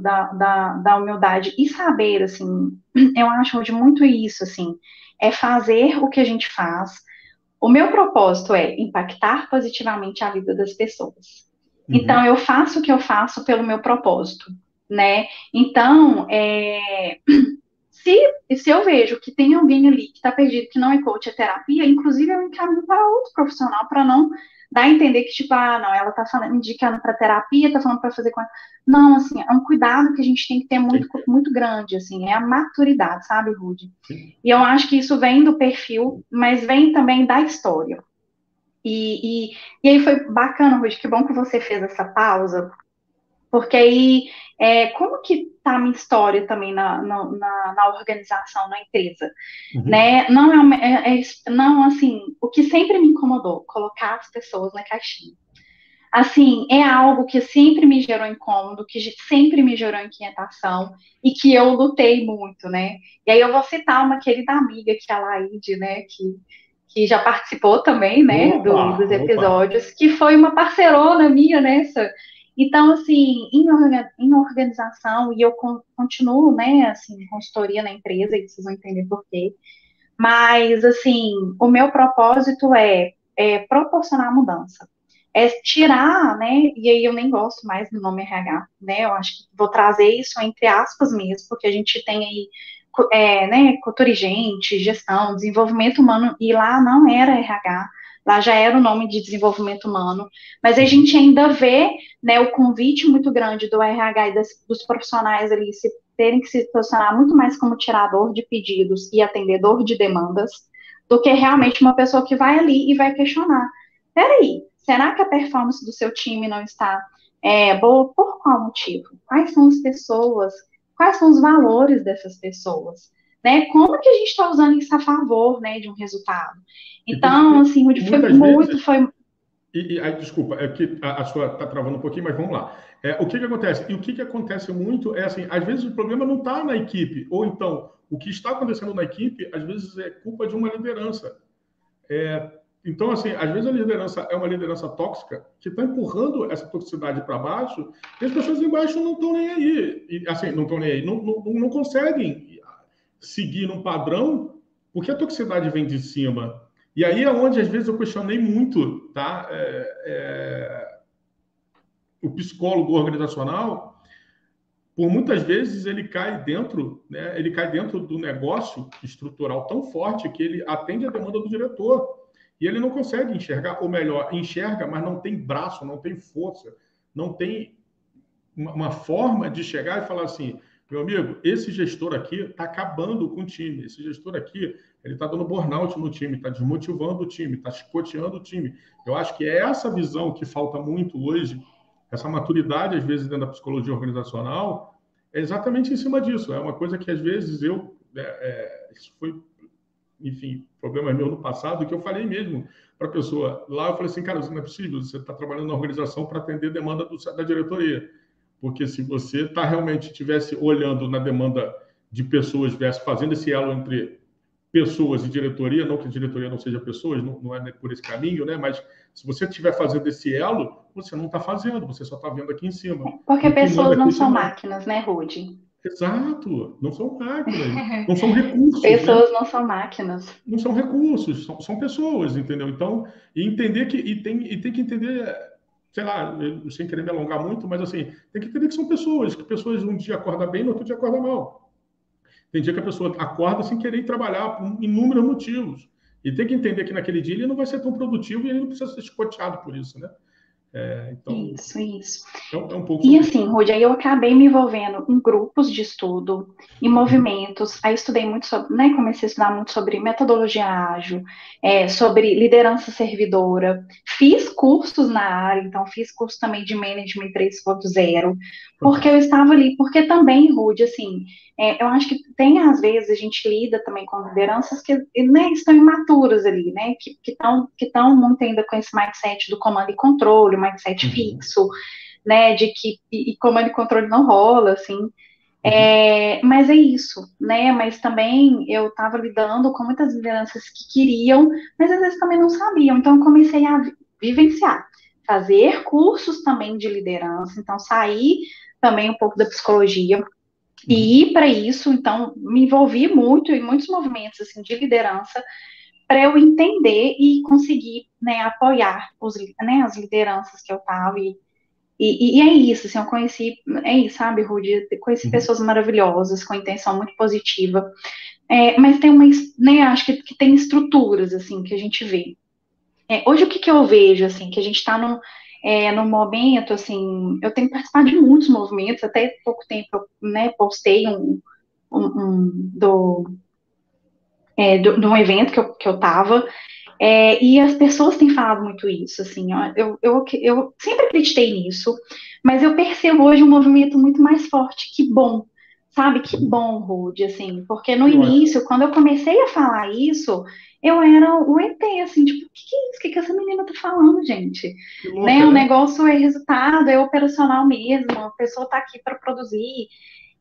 da, da, da humildade e saber, assim, eu acho de muito isso, assim, é fazer o que a gente faz, o meu propósito é impactar positivamente a vida das pessoas. Uhum. Então, eu faço o que eu faço pelo meu propósito, né? Então, é, se, se eu vejo que tem alguém ali que está perdido, que não é coach, é terapia, inclusive eu encaminho para outro profissional, para não dar a entender que, tipo, ah, não, ela tá falando, indicando para terapia, tá falando para fazer com. Não, assim, é um cuidado que a gente tem que ter muito, muito grande, assim, é a maturidade, sabe, Rude? E eu acho que isso vem do perfil, mas vem também da história. E, e, e aí foi bacana, Rude, que bom que você fez essa pausa, porque aí, é, como que tá a minha história também na, na, na organização, na empresa? Uhum. Né? Não, é, uma, é, é, não, assim, o que sempre me incomodou, colocar as pessoas na caixinha. Assim, é algo que sempre me gerou incômodo, que sempre me gerou inquietação e que eu lutei muito, né? E aí eu vou citar uma querida amiga, que é a Laide, né, que, que já participou também, né, opa, do, dos episódios, opa. que foi uma parceirona minha nessa então, assim, em, em organização, e eu continuo, né, assim, consultoria na empresa, e vocês vão entender por quê. Mas, assim, o meu propósito é, é proporcionar mudança. É tirar, né, e aí eu nem gosto mais do nome RH, né, eu acho que vou trazer isso entre aspas mesmo, porque a gente tem aí, é, né, cultura gente, gestão, desenvolvimento humano, e lá não era RH, lá já era o nome de desenvolvimento humano, mas a gente ainda vê né, o convite muito grande do RH e das, dos profissionais ali se terem que se posicionar muito mais como tirador de pedidos e atendedor de demandas, do que realmente uma pessoa que vai ali e vai questionar. Peraí, será que a performance do seu time não está é, boa? Por qual motivo? Quais são as pessoas? Quais são os valores dessas pessoas? Né? Como que a gente está usando isso a favor né, de um resultado? Então, assim, o foi muito, vezes, foi... E, e aí, desculpa, é que a, a sua está travando um pouquinho, mas vamos lá. É, o que, que acontece? E o que, que acontece muito é assim, às vezes o problema não está na equipe, ou então, o que está acontecendo na equipe, às vezes é culpa de uma liderança. É, então, assim, às vezes a liderança é uma liderança tóxica que está empurrando essa toxicidade para baixo e as pessoas embaixo não estão nem aí. E, assim, não estão nem aí, não, não, não conseguem seguir um padrão, porque a toxicidade vem de cima. E aí é onde, às vezes, eu questionei muito tá? É, é, o psicólogo organizacional, por muitas vezes ele cai dentro, né? ele cai dentro do negócio estrutural tão forte que ele atende a demanda do diretor. E ele não consegue enxergar, ou melhor, enxerga, mas não tem braço, não tem força, não tem uma, forma de chegar e falar assim: meu amigo, esse gestor aqui está acabando com o time. Esse gestor aqui, ele está dando burnout no time, está desmotivando o time, está chicoteando o time. Eu acho que é essa visão que falta muito hoje, essa maturidade, às vezes, dentro da psicologia organizacional, é exatamente em cima disso. É uma coisa que, às vezes, eu... É, é, isso foi, enfim, problema meu no passado, que eu falei mesmo para a pessoa. Lá eu falei assim, cara, não é possível, você está trabalhando na organização para atender demanda do, da diretoria porque se você está realmente estivesse olhando na demanda de pessoas, estivesse fazendo esse elo entre pessoas e diretoria, não que a diretoria não seja pessoas, não, não é por esse caminho, né? Mas se você estiver fazendo esse elo, você não está fazendo, você só está vendo aqui em cima. Porque pessoas não são máquinas, né, Rude? Exato, não são máquinas, não são recursos. Né? pessoas né? não são máquinas. Não são recursos, são, são pessoas, entendeu? Então, e entender que e tem, e tem que entender sei lá, sem querer me alongar muito, mas assim, tem que entender que são pessoas, que pessoas um dia acordam bem, no outro dia acordam mal. Tem dia que a pessoa acorda sem querer ir trabalhar por inúmeros motivos. E tem que entender que naquele dia ele não vai ser tão produtivo e ele não precisa ser chicoteado por isso, né? É, então, isso, isso. É, é um pouco e assim, Rudy, aí eu acabei me envolvendo em grupos de estudo, em movimentos, aí estudei muito sobre, né, comecei a estudar muito sobre metodologia ágil, é, sobre liderança servidora, fiz cursos na área, então fiz curso também de Management 3.0, porque eu estava ali, porque também, Rude, assim, é, eu acho que tem, às vezes, a gente lida também com lideranças que né, estão imaturas ali, né, que estão que que muito ainda com esse mindset do comando e controle, mindset uhum. fixo, né, de que e, comando e controle não rola, assim, uhum. é, mas é isso, né? Mas também eu estava lidando com muitas lideranças que queriam, mas às vezes também não sabiam. Então eu comecei a vivenciar, fazer cursos também de liderança, então sair também um pouco da psicologia e uhum. ir para isso, então me envolvi muito em muitos movimentos assim de liderança para eu entender e conseguir né, apoiar os, né, as lideranças que eu estava e, E, e, é isso, assim, eu conheci, é isso, sabe, Rudy? Conheci uhum. pessoas maravilhosas, com intenção muito positiva. É, mas tem uma, né, acho que, que, tem estruturas, assim, que a gente vê. É, hoje, o que, que eu vejo, assim, que a gente está no, é, no momento, assim, eu tenho participado de muitos movimentos, até pouco tempo eu, né, postei um, um, um do, é, de um evento que eu, que eu tava, é, e as pessoas têm falado muito isso, assim, eu, eu, eu sempre acreditei nisso, mas eu percebo hoje um movimento muito mais forte, que bom, sabe, que bom, Rude, assim, porque no início, quando eu comecei a falar isso, eu era o ET, assim, tipo, o que, que é isso? O que, que essa menina tá falando, gente? né? O negócio é resultado, é operacional mesmo, a pessoa tá aqui para produzir,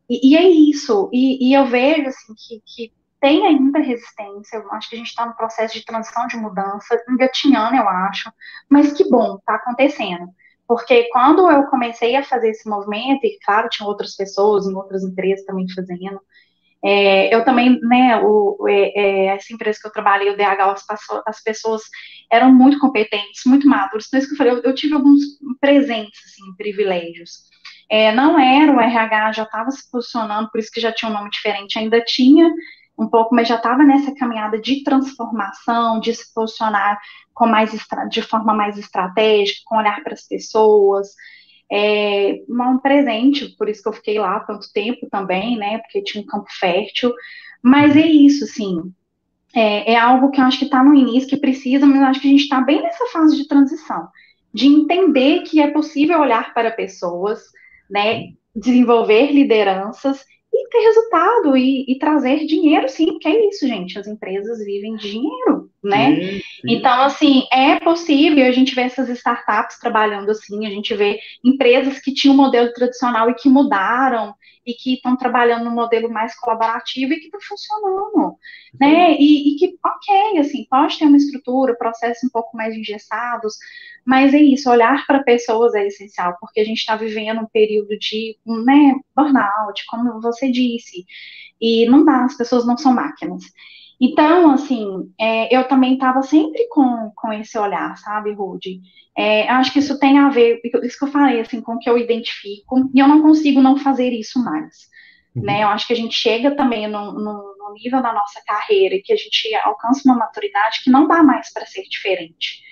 e, e, é isso, e, e eu vejo, assim, que, que tem ainda resistência, eu acho que a gente está no processo de transição, de mudança, engatinhando, eu acho, mas que bom, está acontecendo. Porque quando eu comecei a fazer esse movimento, e claro, tinha outras pessoas em outras empresas também fazendo, é, eu também, né, o, é, é, essa empresa que eu trabalhei, o DH, as, as, pessoas eram muito competentes, muito maduras, então isso que eu falei, eu, eu tive alguns presentes, assim, privilégios. É, não era o RH, já estava se posicionando, por isso que já tinha um nome diferente, ainda tinha um pouco, mas já estava nessa caminhada de transformação, de se posicionar com mais de forma mais estratégica, com olhar para as pessoas. É, um presente, por isso que eu fiquei lá tanto tempo também, né? Porque tinha um campo fértil. Mas é isso, sim. É, é algo que eu acho que está no início, que precisa, mas eu acho que a gente está bem nessa fase de transição, de entender que é possível olhar para pessoas, né? Desenvolver lideranças e ter resultado e, e, trazer dinheiro, sim, porque é isso, gente. As empresas vivem de dinheiro, né? Sim, sim. Então, assim, é possível a gente ver essas startups trabalhando assim, a gente vê empresas que tinham um modelo tradicional e que mudaram e que estão trabalhando num modelo mais colaborativo e que está funcionando, né? E, e, que, ok, assim, pode ter uma estrutura, processos um pouco mais engessados, mas é isso, olhar para pessoas é essencial, porque a gente está vivendo um período de, né, burnout, como você disse, e não dá, as pessoas não são máquinas. Então, assim, é, eu também estava sempre com, com esse olhar, sabe, Rude? É, acho que isso tem a ver, isso que eu falei, assim, com o que eu identifico, e eu não consigo não fazer isso mais. Uhum. Né? Eu acho que a gente chega também no, no, no nível da nossa carreira, que a gente alcança uma maturidade que não dá mais para ser diferente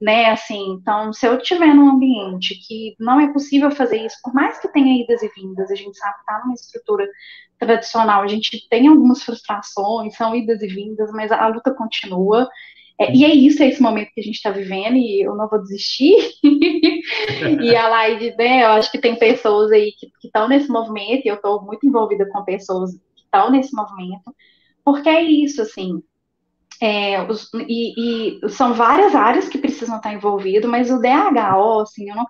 né? Assim, então, se eu estiver num ambiente que não é possível fazer isso, por mais que tenha idas e vindas, a gente sabe que está numa estrutura tradicional, a gente tem algumas frustrações, são idas e vindas, mas a, a luta continua. É, e é isso, é esse momento que a gente está vivendo, e eu não vou desistir. e a live, né, eu acho que tem pessoas aí que estão nesse movimento, e eu estou muito envolvida com pessoas que estão nesse movimento, porque é isso, assim, é, os, e, e, são várias áreas que precisam estar envolvidas, mas o DHO, assim, eu não,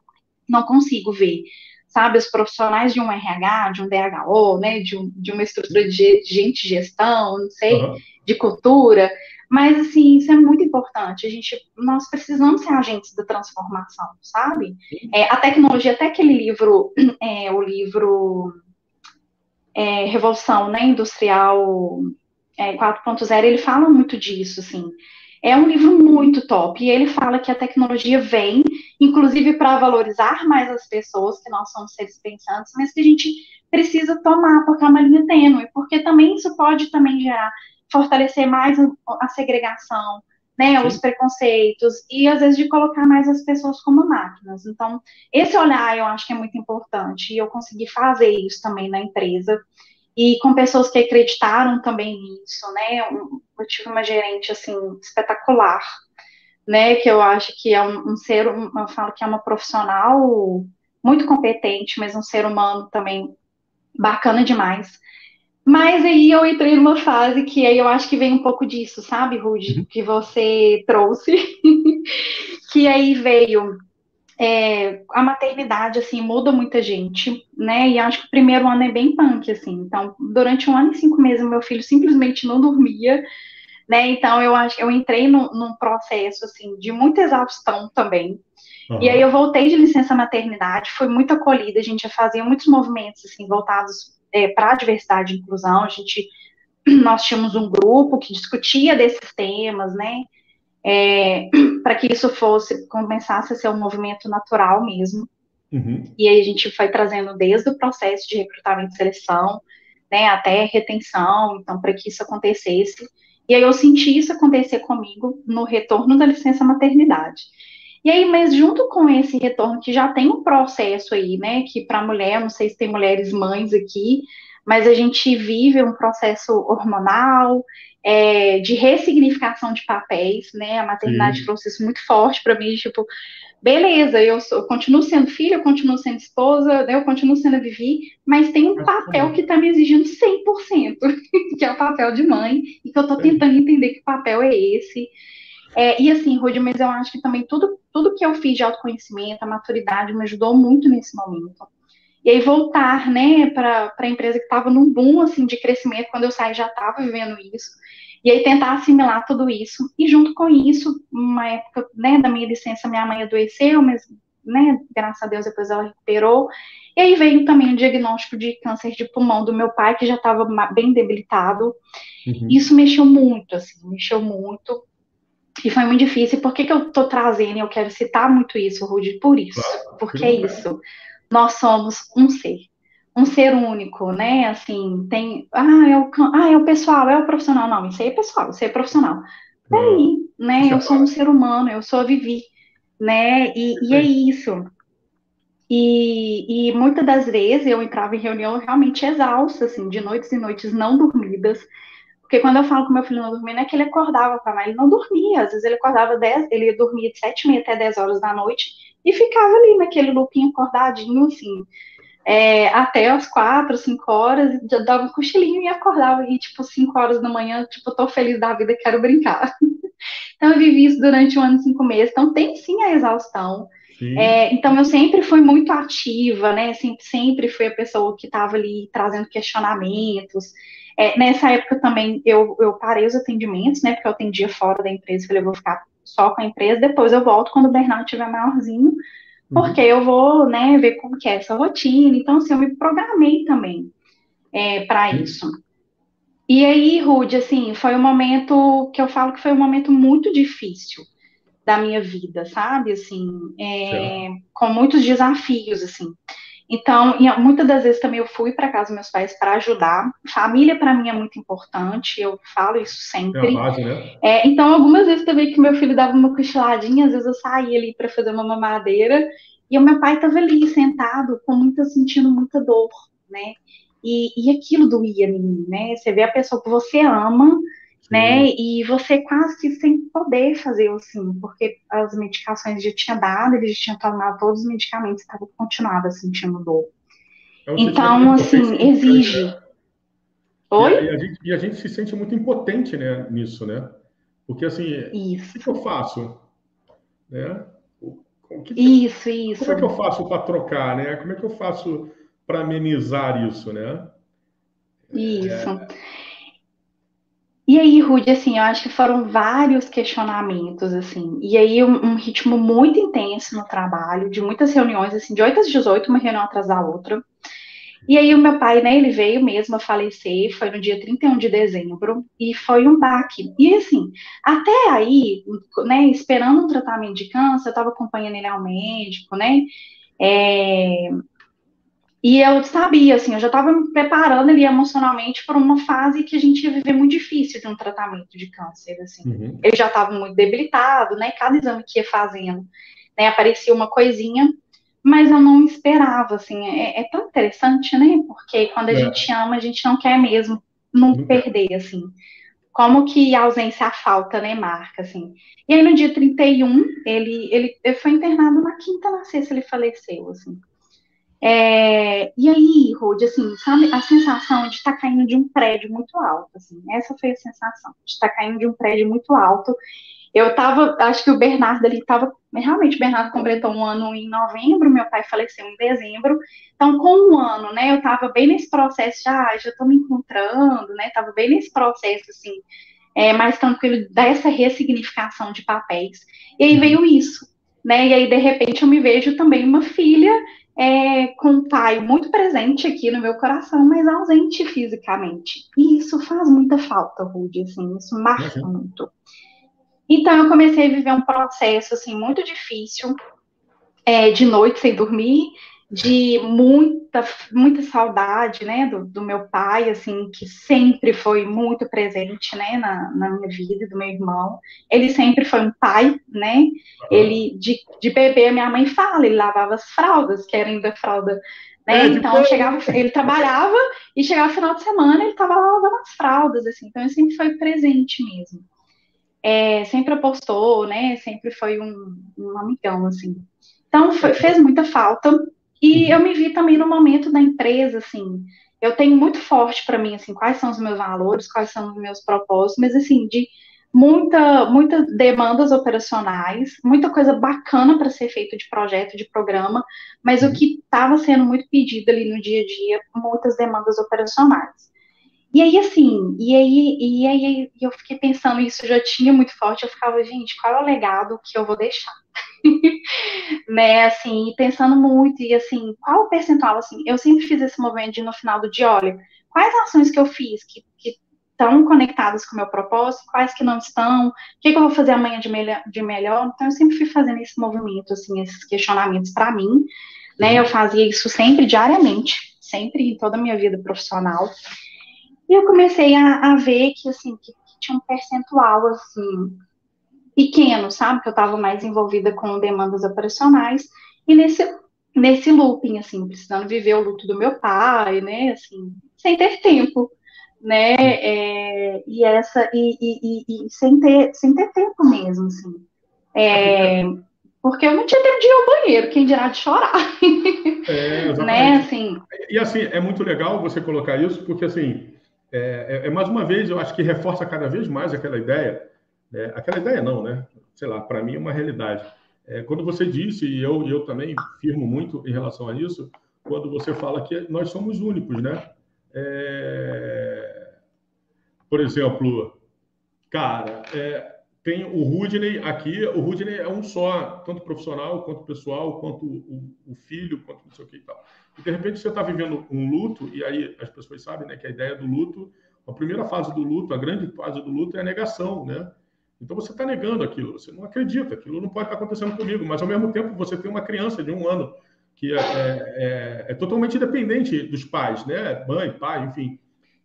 não consigo ver, sabe, os profissionais de um RH, de um DHO, né, de, um, de uma estrutura de, gente de gestão, não sei, uhum. de cultura, mas, assim, isso é muito importante, a gente, nós precisamos ser agentes da transformação, sabe? É, a tecnologia, até aquele livro, é, o livro é, Revolução, né, Industrial é, 4.0, ele fala muito disso, assim. É um livro muito top, e ele fala que a tecnologia vem, inclusive, para valorizar mais as pessoas, que nós somos seres pensantes, mas que a gente precisa tomar, porque é uma linha tênue, porque também isso pode também gerar, fortalecer mais a segregação, né, os preconceitos, e às vezes de colocar mais as pessoas como máquinas. Então, esse olhar eu acho que é muito importante, e eu consegui fazer isso também na empresa, e com pessoas que acreditaram também nisso, né? Eu tive uma gerente assim espetacular, né? Que eu acho que é um, um ser, um, eu falo que é uma profissional muito competente, mas um ser humano também bacana demais. Mas aí eu entrei numa fase que aí eu acho que vem um pouco disso, sabe, Rude, uhum. que você trouxe, que aí veio é, a maternidade, assim, muda muita gente, né? E acho que o primeiro ano é bem punk, assim. Então, durante um ano e cinco meses, meu filho simplesmente não dormia, né? Então, eu acho que eu entrei num, num, processo, assim, de muita exaustão também. Uhum. E aí eu voltei de licença maternidade, foi muito acolhida, a gente já fazia muitos movimentos, assim, voltados é, para a diversidade e inclusão, a gente, nós tínhamos um grupo que discutia desses temas, né? É, para que isso fosse, começasse a ser um movimento natural mesmo. Uhum. E aí a gente foi trazendo desde o processo de recrutamento e seleção, né, até retenção, então, para que isso acontecesse. E aí eu senti isso acontecer comigo no retorno da licença maternidade. E aí, mas junto com esse retorno, que já tem um processo aí, né, que para mulher, não sei se tem mulheres mães aqui, mas a gente vive um processo hormonal, é, de ressignificação de papéis, né, a maternidade Sim. trouxe isso muito forte para mim, tipo, beleza, eu, sou, eu, continuo sendo filha, eu continuo sendo esposa, né, eu continuo sendo a Vivi, mas tem um papel que está me exigindo 100%, que é o papel de mãe, e que eu estou tentando entender que papel é esse. É, e assim, Rudy, mas eu acho que também tudo, tudo que eu fiz de autoconhecimento, a maturidade, me ajudou muito nesse momento. E aí voltar, né, para a empresa que estava num boom, assim, de crescimento, quando eu saí já estava vivendo isso. E aí tentar assimilar tudo isso. E junto com isso, uma época, né, da minha licença, minha mãe adoeceu, mas, né, graças a Deus depois ela recuperou. E aí veio também o diagnóstico de câncer de pulmão do meu pai, que já estava bem debilitado. Uhum. Isso mexeu muito, assim, mexeu muito. E foi muito difícil. Por que, que eu estou trazendo? Eu quero citar muito isso, Rudy, por isso. Porque é isso. Nós somos um ser um ser único, né? Assim, tem. Ah, é o, ah, é o pessoal, é o profissional. Não, isso aí é pessoal, isso aí é profissional. Daí, né? Eu sou um ser humano, eu sou a Vivi, né? E, e é isso. E, e, muitas das vezes eu entrava em reunião realmente exausta, assim, de noites e noites não dormidas. Porque quando eu falo que meu filho não dormia, não é que ele acordava para mais, ele não dormia. Às vezes ele acordava 10, ele dormia de 7 e meia até 10 horas da noite e ficava ali naquele looping acordadinho, assim, é, até as quatro, cinco horas, já dava um cochilinho e acordava, e tipo, cinco horas da manhã, tipo, tô feliz da vida, quero brincar. então, eu vivi isso durante um ano e cinco meses, então tem sim a exaustão. É, então, eu sempre fui muito ativa, né, sempre, sempre fui a pessoa que estava ali trazendo questionamentos, é, nessa época também eu, eu parei os atendimentos, né, porque eu atendia fora da empresa, falei, eu vou ficar só com a empresa, depois eu volto quando o Bernardo estiver maiorzinho, Uhum. porque eu vou, né, ver como que é essa rotina. Então, assim, eu me programei também é, para isso. E aí, Rude, assim, foi um momento que eu falo que foi um momento muito difícil da minha vida, sabe? Assim, é, com muitos desafios, assim. Então, muitas das vezes também eu fui para casa dos meus pais para ajudar. Família para mim é muito importante, eu falo isso sempre. É base, né? é, então, algumas vezes também que meu filho dava uma cochiladinha, às vezes eu saía ali para fazer uma mamadeira e o meu pai estava ali sentado, com muita sentindo muita dor, né? E, e aquilo doía em mim, né? Você vê a pessoa que você ama, né? E você quase que sem poder fazer assim, porque as medicações já tinha dado, eles já tinham tomado todos os medicamentos, estava continuava sentindo dor. É então, assim, exige. Né? Oi? E a, e, a gente, e a, gente, se sente muito impotente, né, nisso, né? Porque assim, isso. o que eu faço? Né? O que, isso, isso. Como é que eu faço para trocar, né? Como é que eu faço para amenizar isso, né? Isso. É... E aí, Rude, assim, eu acho que foram vários questionamentos, assim, e aí um, um, ritmo muito intenso no trabalho, de muitas reuniões, assim, de 8 às 18, uma reunião atrás da outra. E aí o meu pai, né, ele veio mesmo a falecer, foi no dia 31 de dezembro, e foi um baque. E assim, até aí, né, esperando um tratamento de câncer, eu estava acompanhando ele ao médico, né, é, e eu sabia, assim, eu já estava me preparando ali emocionalmente para uma fase que a gente ia viver muito difícil de um tratamento de câncer, assim. Uhum. Ele já estava muito debilitado, né? Cada exame que ia fazendo, né, aparecia uma coisinha, mas eu não esperava, assim. É, é tão interessante, né? Porque quando a é. gente ama, a gente não quer mesmo não uhum. perder, assim. Como que a ausência, a falta, né, marca, assim. E aí, no dia 31, ele, ele, ele foi internado na quinta, na sexta, ele faleceu, assim. É, e aí, Rod, assim, sabe, a sensação de estar tá caindo de um prédio muito alto, assim, essa foi a sensação, de estar tá caindo de um prédio muito alto. Eu tava, acho que o Bernardo ali tava, realmente, o Bernardo completou um ano em novembro, meu pai faleceu em dezembro, então com um ano, né, eu tava bem nesse processo, já, já tô me encontrando, né, tava bem nesse processo, assim, é, mais tranquilo dessa ressignificação de papéis, e aí veio isso, né, e aí de repente eu me vejo também uma filha é, com o pai muito presente aqui no meu coração, mas ausente fisicamente. E isso faz muita falta, Rudy, assim, isso marca uhum. muito. Então, eu comecei a viver um processo, assim, muito difícil, é, de noite sem dormir, de muita, muita saudade, né, do, do, meu pai, assim, que sempre foi muito presente, né, na, na minha vida, do meu irmão. Ele sempre foi um pai, né, ele, de, de bebê, minha mãe fala, ele lavava as fraldas, que era ainda fralda, né, é, então chegava, ele trabalhava e chegava final de semana, ele estava lavando as fraldas, assim, então ele sempre foi presente mesmo. É, sempre apostou, né, sempre foi um, um amigão, assim. Então, foi, fez muita falta, e eu me vi também no momento da empresa, assim, eu tenho muito forte para mim, assim, quais são os meus valores, quais são os meus propósitos, mas, assim, de muita, muitas demandas operacionais, muita coisa bacana para ser feito de projeto, de programa, mas o uhum. que estava sendo muito pedido ali no dia a dia, muitas demandas operacionais. E aí, assim, e aí, e aí eu fiquei pensando, isso já tinha muito forte, eu ficava, gente, qual é o legado que eu vou deixar? né, assim, pensando muito, e assim, qual o percentual, assim, eu sempre fiz esse movimento de no final do dia, olha, quais ações que eu fiz que, estão conectadas com o meu propósito, quais que não estão, o que, que eu vou fazer amanhã de melhor, de melhor, então eu sempre fui fazendo esse movimento, assim, esses questionamentos para mim, né, eu fazia isso sempre, diariamente, sempre em toda a minha vida profissional, e eu comecei a, a ver que, assim, que, que tinha um percentual, assim, pequeno, sabe? Que eu estava mais envolvida com demandas operacionais e nesse nesse looping, assim, precisando viver o luto do meu pai, né? Assim, sem ter tempo, né? É, e essa e, e, e, e, sem ter sem ter tempo mesmo, assim. É, porque eu não tinha tempo de ir ao banheiro, quem dirá de chorar. É, né? Assim. E assim, é muito legal você colocar isso, porque assim, é, é, é mais uma vez, eu acho que reforça cada vez mais aquela ideia é, aquela ideia não, né? Sei lá, para mim é uma realidade. É, quando você disse, e eu, eu também firmo muito em relação a isso, quando você fala que nós somos únicos, né? É... Por exemplo, cara, é, tem o Rudney aqui, o Rudney é um só, tanto profissional quanto pessoal, quanto o, o filho, quanto não sei o que e tal. E de repente você está vivendo um luto, e aí as pessoas sabem né, que a ideia do luto, a primeira fase do luto, a grande fase do luto é a negação, né? Então você está negando aquilo, você não acredita, aquilo não pode estar acontecendo comigo, mas ao mesmo tempo você tem uma criança de um ano que é, é, é, é totalmente dependente dos pais, né? Mãe, pai, enfim.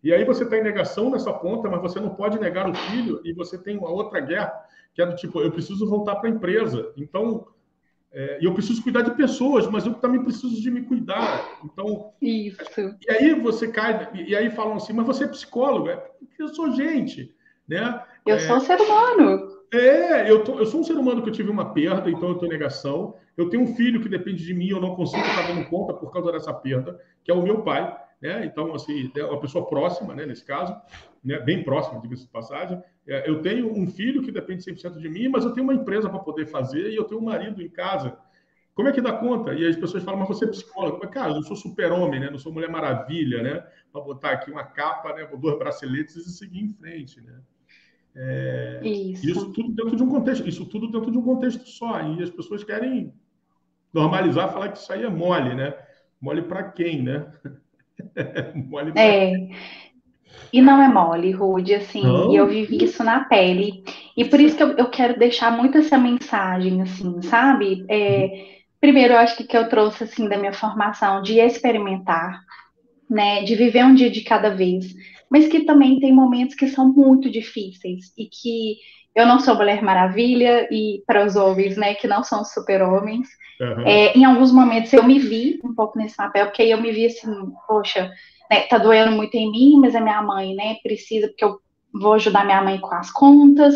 E aí você está em negação nessa ponta, mas você não pode negar o filho, e você tem uma outra guerra, que é do tipo, eu preciso voltar para a empresa. Então, é, eu preciso cuidar de pessoas, mas eu também preciso de me cuidar. Então, Isso. E aí você cai, e aí falam assim, mas você é psicólogo? É eu sou gente, né? Eu é, sou um ser humano. É, eu, tô, eu sou um ser humano que eu tive uma perda, então eu em negação. Eu tenho um filho que depende de mim, eu não consigo estar dando conta por causa dessa perda, que é o meu pai. Né? Então, assim, é uma pessoa próxima, né, nesse caso, né, bem próxima, diga-se de passagem. É, eu tenho um filho que depende 100% de mim, mas eu tenho uma empresa para poder fazer e eu tenho um marido em casa. Como é que dá conta? E as pessoas falam, mas você é psicólogo. Mas, cara, eu não sou super-homem, né? Não sou Mulher Maravilha, né? Para botar aqui uma capa, né? Dois braceletes e seguir em frente, né? É, isso. isso. tudo dentro de um contexto, isso tudo dentro de um contexto só. E as pessoas querem normalizar, falar que isso aí é mole, né? Mole para quem, né? mole pra é. Quem? E não é mole, Rude, assim, não? e eu vivi isso na pele. E por isso que eu, eu quero deixar muito essa mensagem, assim, sabe? É, uhum. primeiro, eu acho que, que eu trouxe, assim, da minha formação de experimentar, né? De viver um dia de cada vez mas que também tem momentos que são muito difíceis e que eu não sou Mulher Maravilha e para os homens, né, que não são super-homens, uhum. é, em alguns momentos eu me vi um pouco nesse papel, porque aí eu me vi assim, poxa, né, tá doendo muito em mim, mas a minha mãe, né, precisa, porque eu vou ajudar minha mãe com as contas,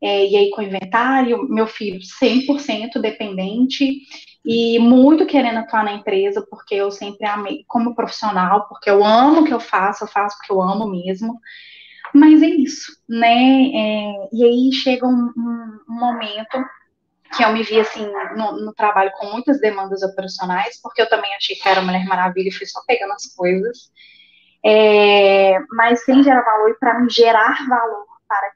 é, e aí com o inventário, meu filho 100% dependente, e muito querendo atuar na empresa, porque eu sempre amei como profissional, porque eu amo o que eu faço, eu faço porque eu amo mesmo. Mas é isso, né? É, e aí chega um, um, um, momento que eu me vi assim no, no, trabalho com muitas demandas operacionais, porque eu também achei que era Mulher Maravilha e fui só pegando as coisas. É, mas sem gerar valor e para me gerar valor para,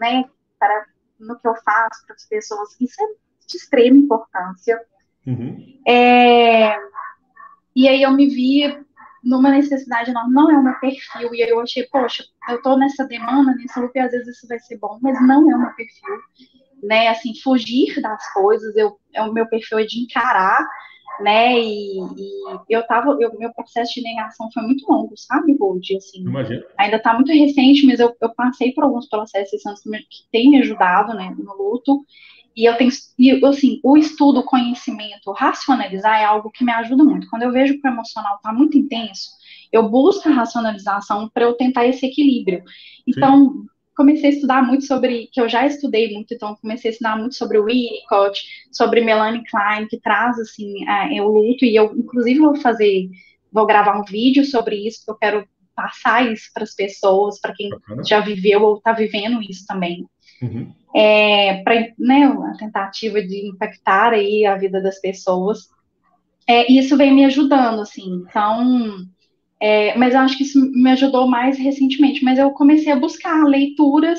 né, para no que eu faço para as pessoas, isso é de extrema importância. Uhum. É, e aí eu me vi numa necessidade, não, não é o meu perfil, e aí eu achei, poxa, eu tô nessa demanda, nesse loop, às vezes isso vai ser bom, mas não é o meu perfil, né, assim, fugir das coisas, eu, é, o meu perfil é de encarar, né? E, e eu tava, eu, meu processo de negação foi muito longo, sabe, Gold? Assim, Imagina. Ainda tá muito recente, mas eu, eu passei por alguns processos que, que têm me ajudado, né, no luto. E eu tenho, e, assim, o estudo, o conhecimento, racionalizar é algo que me ajuda muito. Quando eu vejo que o emocional tá muito intenso, eu busco a racionalização para eu tentar esse equilíbrio. Então, Sim comecei a estudar muito sobre, que eu já estudei muito, então comecei a estudar muito sobre o Winnicott, sobre Melanie Klein, que traz, assim, é, o luto, e eu, inclusive, vou fazer, vou gravar um vídeo sobre isso, porque eu quero passar isso para as pessoas, para quem já viveu ou está vivendo isso também. Uhum. É, para né, a tentativa de impactar aí a vida das pessoas. É, isso vem me ajudando, assim, então é, mas eu acho que isso me ajudou mais recentemente. Mas eu comecei a buscar leituras,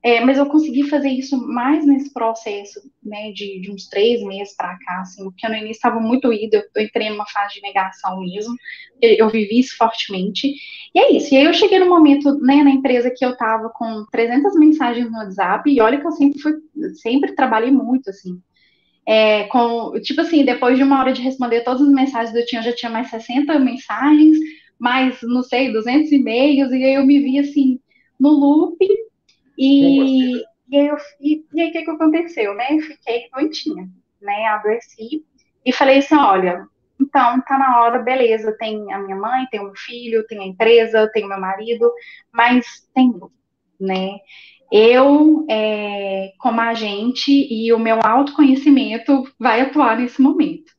é, mas eu consegui fazer isso mais nesse processo, né, de, de uns três meses para cá, assim, porque no início estava muito ido, eu entrei numa fase de negação mesmo, eu vivi isso fortemente. E é isso. E aí eu cheguei no momento, né, na empresa que eu estava com 300 mensagens no WhatsApp, e olha que eu sempre fui, sempre trabalhei muito, assim. É, com, tipo assim, depois de uma hora de responder todas as mensagens eu tinha, eu já tinha mais 60 mensagens, mais, não sei, 200 e-mails, e aí eu me vi assim, no loop, e, e aí, eu, e, e aí o que, que aconteceu, né? Fiquei doentinha, né? Adoeci, e falei assim, olha, então tá na hora, beleza, tem a minha mãe, tem o meu filho, tem a empresa, tem o meu marido, mas tem né? Eu, é, como agente e o meu autoconhecimento vai atuar nesse momento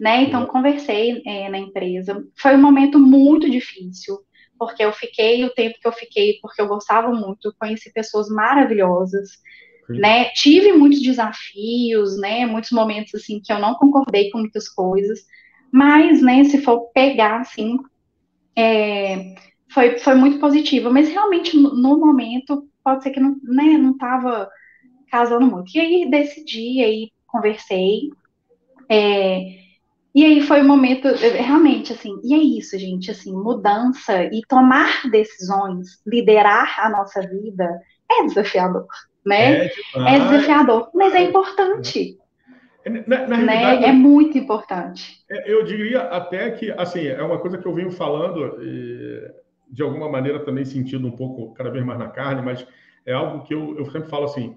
né? Então, conversei é, na empresa. Foi um momento muito difícil, porque eu fiquei o tempo que eu fiquei, porque eu gostava muito, conheci pessoas maravilhosas, né? Tive muitos desafios, né? Muitos momentos, assim, que eu não concordei com muitas coisas, mas, né, se for pegar, assim, é, foi, foi muito positivo, mas realmente, no, no momento, pode ser que não, né, não tava casando muito. E aí, decidi, aí, conversei, é, e aí foi o um momento, realmente, assim, e é isso, gente, assim, mudança e tomar decisões, liderar a nossa vida é desafiador, né? É, é desafiador, mas é importante. É, na, na né? É muito importante. É, eu diria até que, assim, é uma coisa que eu venho falando, e, de alguma maneira também sentindo um pouco, cada vez mais na carne, mas é algo que eu, eu sempre falo assim,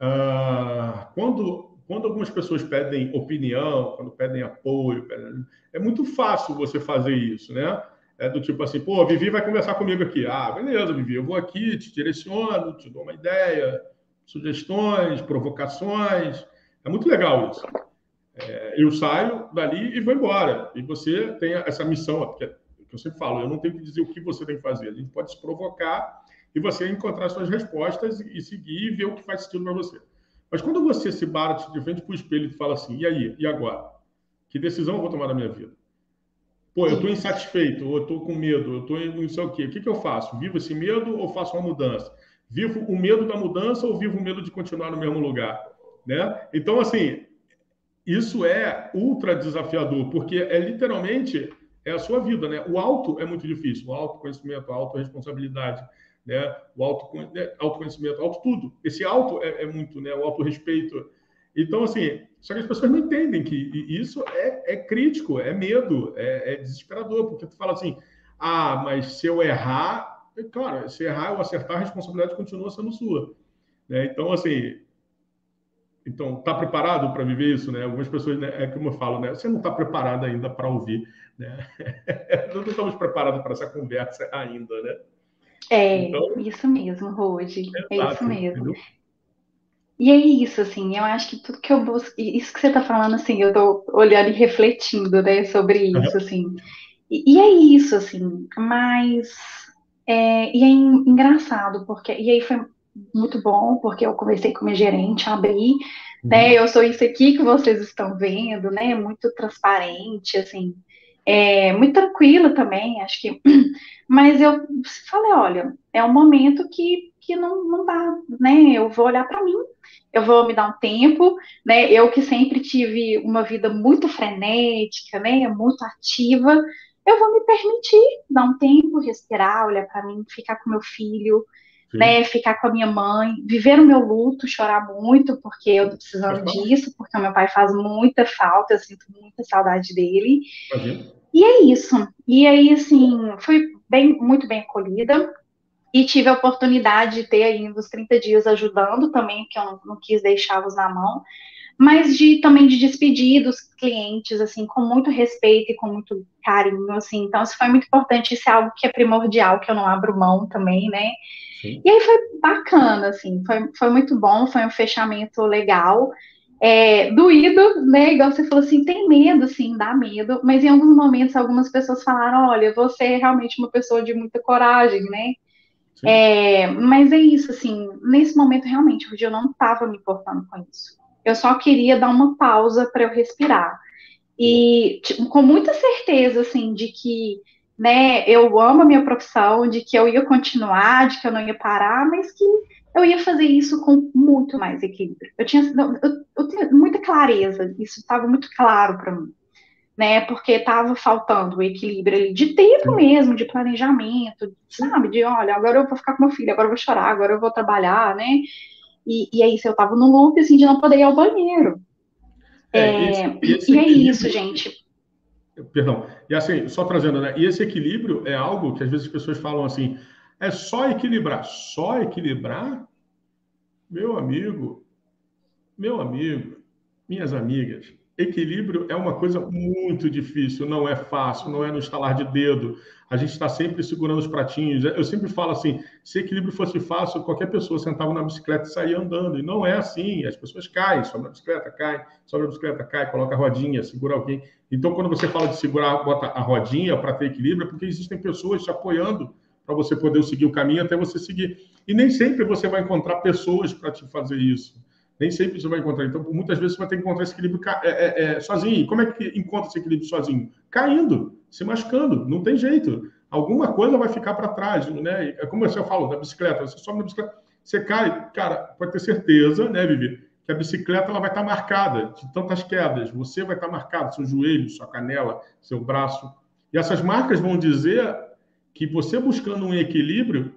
uh, quando quando algumas pessoas pedem opinião, quando pedem apoio, pedem... é muito fácil você fazer isso, né? É do tipo assim, pô, Vivi vai conversar comigo aqui. Ah, beleza, Vivi, eu vou aqui, te direciono, te dou uma ideia, sugestões, provocações. É muito legal isso. É, eu saio dali e vou embora. E você tem essa missão, porque é eu sempre falo, eu não tenho que dizer o que você tem que fazer. A gente pode se provocar e você encontrar suas respostas e seguir e ver o que faz sentido para você. Mas quando você se bate de frente para o espelho e fala assim, e aí, e agora? Que decisão eu vou tomar na minha vida? Pô, eu estou insatisfeito, ou eu estou com medo, eu estou não sei o quê. O que, que eu faço? Vivo esse medo ou faço uma mudança? Vivo o medo da mudança ou vivo o medo de continuar no mesmo lugar? Né? Então, assim, isso é ultra desafiador, porque é literalmente é a sua vida, né? O alto é muito difícil, o autoconhecimento, a autorresponsabilidade né? O auto, né? autoconhecimento, auto tudo. Esse auto é, é muito, né? O autorrespeito. Então, assim, só que as pessoas não entendem que isso é, é crítico, é medo, é, é, desesperador, porque tu fala assim, ah, mas se eu errar, claro, se errar ou acertar, a responsabilidade continua sendo sua. Né? Então, assim, então, tá preparado para viver isso, né? Algumas pessoas, né, é como eu falo, né? Você não está preparado ainda para ouvir, né? não estamos preparados para essa conversa ainda, né? É, então, isso mesmo, Rose. É isso mesmo. Entendeu? E é isso, assim, eu acho que tudo que eu busco, isso que você está falando, assim, eu estou olhando e refletindo, né, sobre isso, assim. E, e é isso, assim, mas. É, e é engraçado, porque. E aí foi muito bom, porque eu conversei com minha gerente, abri, né, uhum. eu sou isso aqui que vocês estão vendo, né, muito transparente, assim é, muito tranquila também, acho que. Mas eu falei, olha, é um momento que, que não, não dá, né? Eu vou olhar para mim, eu vou me dar um tempo, né? Eu que sempre tive uma vida muito frenética, né? Muito ativa, eu vou me permitir dar um tempo, respirar, olhar para mim, ficar com meu filho, né, ficar com a minha mãe, viver o meu luto, chorar muito, porque eu tô precisando disso, porque o meu pai faz muita falta, eu sinto muita saudade dele. E é isso. E aí, assim, fui bem, muito bem acolhida e tive a oportunidade de ter aí uns 30 dias ajudando também, porque eu não, não quis deixá-los na mão, mas de também de despedir dos clientes, assim, com muito respeito e com muito carinho, assim. Então, isso foi muito importante, isso é algo que é primordial, que eu não abro mão também, né? Sim. E aí foi bacana, assim, foi, foi muito bom, foi um fechamento legal. É, doído, né? Igual você falou assim, tem medo, sim, dá medo, mas em alguns momentos algumas pessoas falaram: olha, você é realmente uma pessoa de muita coragem, né? É, mas é isso, assim, nesse momento realmente, eu não estava me importando com isso. Eu só queria dar uma pausa para eu respirar. E tipo, com muita certeza, assim, de que né, eu amo a minha profissão, de que eu ia continuar, de que eu não ia parar, mas que eu ia fazer isso com muito mais equilíbrio. Eu tinha, eu, eu tinha muita clareza, isso estava muito claro para mim, né? Porque estava faltando o equilíbrio ali de tempo mesmo, de planejamento, sabe? De olha, agora eu vou ficar com meu filho, agora eu vou chorar, agora eu vou trabalhar, né? E, e é isso, eu estava no loop assim, de não poder ir ao banheiro. É, é, esse, esse e é isso, gente. Perdão. E assim, só trazendo, né? E esse equilíbrio é algo que às vezes as pessoas falam assim: é só equilibrar. Só equilibrar? Meu amigo, meu amigo, minhas amigas, equilíbrio é uma coisa muito difícil, não é fácil, não é no estalar de dedo. A gente está sempre segurando os pratinhos. Eu sempre falo assim: se equilíbrio fosse fácil, qualquer pessoa sentava na bicicleta e saía andando. E não é assim. As pessoas caem, sobe na bicicleta, cai, sobe na bicicleta, cai, coloca a rodinha, segura alguém. Então, quando você fala de segurar, bota a rodinha para ter equilíbrio, é porque existem pessoas te apoiando para você poder seguir o caminho até você seguir. E nem sempre você vai encontrar pessoas para te fazer isso. Nem sempre você vai encontrar. Então, muitas vezes você vai ter que encontrar esse equilíbrio é, é, é, sozinho. E como é que encontra esse equilíbrio sozinho? Caindo, se machucando. Não tem jeito. Alguma coisa vai ficar para trás, né? É como eu falo da bicicleta. Você sobe na bicicleta, você cai, cara, pode ter certeza, né, Vivi? Que a bicicleta ela vai estar tá marcada de tantas quedas. Você vai estar tá marcado, seu joelho, sua canela, seu braço. E essas marcas vão dizer que você buscando um equilíbrio,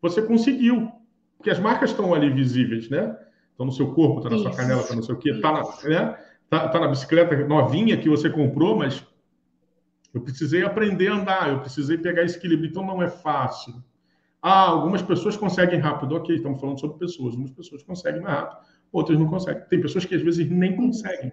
você conseguiu. Porque as marcas estão ali visíveis, né? Estão no seu corpo, está na sua canela, está não sei o quê, está na, né? tá, tá na bicicleta novinha que você comprou, mas eu precisei aprender a andar, eu precisei pegar esse equilíbrio. Então não é fácil. Ah, algumas pessoas conseguem rápido, ok, estamos falando sobre pessoas. Algumas pessoas conseguem mais rápido, outras não conseguem. Tem pessoas que às vezes nem conseguem.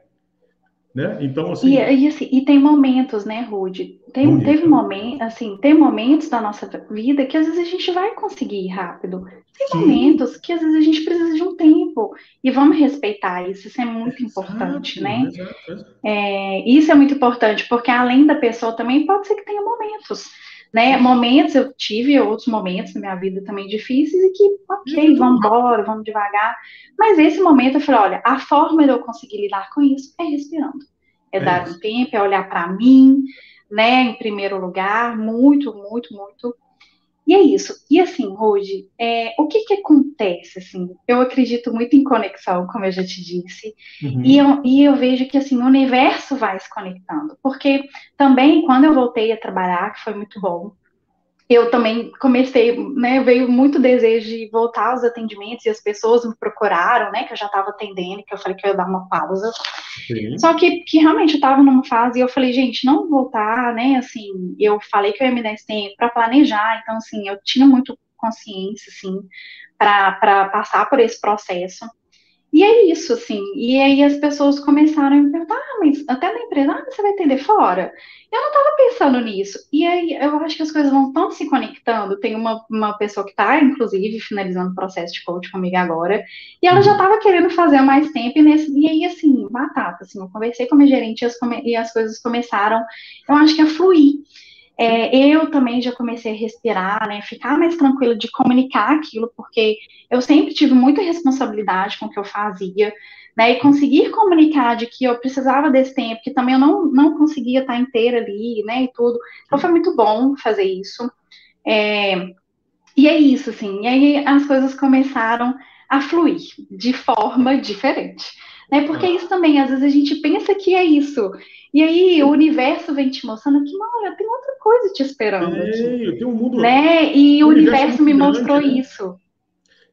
Né? Então, assim... E, e, assim, e tem momentos, né, Rude? Tem, teve momento, assim, tem momentos da nossa vida que às vezes a gente vai conseguir ir rápido. Tem Sim. momentos que às vezes a gente precisa de um tempo. E vamos respeitar isso, isso é muito exato, importante, né? Exato. É, isso é muito importante, porque além da pessoa também pode ser que tenha momentos. Né? Momentos, eu tive outros momentos na minha vida também difíceis e que, ok, vamos embora, vamos devagar. Mas esse momento eu falei, olha, a forma de eu conseguir lidar com isso é respirando. É, é dar um tempo, é olhar para mim, né, em primeiro lugar, muito, muito, muito. E é isso. E assim, Rode, é, o que que acontece, assim? Eu acredito muito em conexão, como eu já te disse, uhum. e, eu, e eu vejo que, assim, o universo vai se conectando, porque também, quando eu voltei a trabalhar, que foi muito bom, eu também comecei, né, veio muito desejo de voltar aos atendimentos e as pessoas me procuraram, né, que eu já estava atendendo, que eu falei que eu ia dar uma pausa. Sim. Só que, que realmente eu estava numa fase e eu falei, gente, não voltar, né, assim, eu falei que eu ia me dar esse tempo para planejar, então, assim, eu tinha muito consciência, assim, para passar por esse processo. E é isso, assim. E aí as pessoas começaram a me perguntar, ah, mas até na empresa, ah, você vai atender fora? Eu não estava pensando nisso. E aí eu acho que as coisas vão tão se conectando. Tem uma, uma pessoa que está, inclusive, finalizando o processo de coach comigo agora, e ela já estava uhum. querendo fazer há mais tempo, e, nesse, e aí, assim, batata, assim, eu conversei com a minha gerente e as, e as coisas começaram, eu acho que a fluir. É, eu também já comecei a respirar, né, ficar mais tranquila de comunicar aquilo, porque eu sempre tive muita responsabilidade com o que eu fazia, né, e conseguir comunicar de que eu precisava desse tempo, que também eu não, não conseguia estar inteira ali, né, e tudo. Então foi muito bom fazer isso. É, e é isso, assim, e aí as coisas começaram a fluir de forma diferente, né, porque isso também, às vezes a gente pensa que é isso, e aí o universo vem te mostrando que, olha, tem outra coisa te esperando. Aqui, tem um mundo. Né? E o, universo, universo me mostrou grande, né? isso.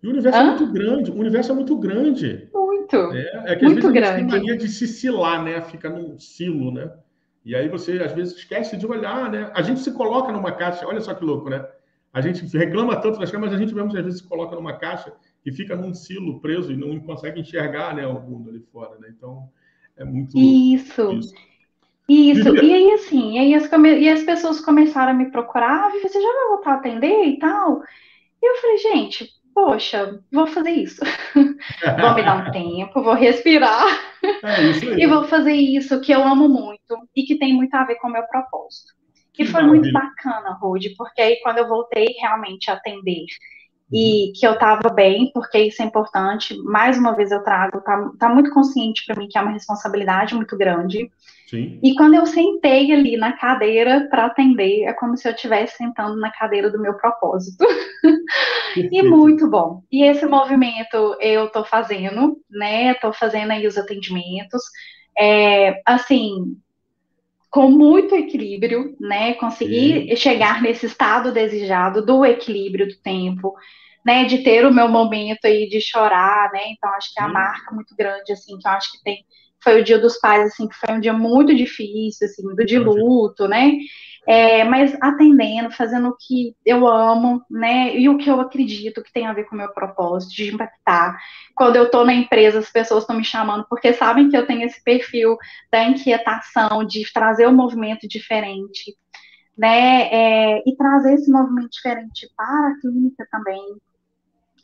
E o universo Hã? é muito grande, o universo é muito grande. Muito. É, é que muito às vezes grande. a gente tem mania de se silar, né? Fica num silo, né? E aí você, às vezes, esquece de olhar, né? A gente se coloca numa caixa, olha só que louco, né? A gente reclama tanto das caixas, mas a gente mesmo, às vezes, se coloca numa caixa e fica num silo preso e não consegue enxergar né, o mundo ali fora, né? Então, é muito... Isso. isso. Isso, e aí assim, e aí as, e as pessoas começaram a me procurar, ah, você já vai voltar a atender e tal? E eu falei, gente, poxa, vou fazer isso. vou me dar um tempo, vou respirar. É e vou fazer isso que eu amo muito e que tem muito a ver com o meu propósito. Que, foi muito bacana, Rude, porque aí quando eu voltei realmente a atender e uhum. que eu estava bem, porque isso é importante. Mais uma vez eu trago, tá, tá muito consciente para mim que é uma responsabilidade muito grande. Sim. E quando eu sentei ali na cadeira para atender, é como se eu estivesse sentando na cadeira do meu propósito. e muito bom. E esse movimento eu estou fazendo, né? Estou fazendo aí os atendimentos. É, assim, com muito equilíbrio, né? Conseguir chegar nesse estado desejado do equilíbrio do tempo, né? De ter o meu momento aí de chorar, né? Então acho que é a marca muito grande, assim, que eu acho que tem foi o dia dos pais, assim, que foi um dia muito difícil, assim, do de luto, né? É, mas atendendo, fazendo o que eu amo, né? E o que eu acredito que tem a ver com o meu propósito de impactar. Quando eu estou na empresa, as pessoas estão me chamando porque sabem que eu tenho esse perfil da inquietação, de trazer um movimento diferente, né? É, e trazer esse movimento diferente para a clínica também,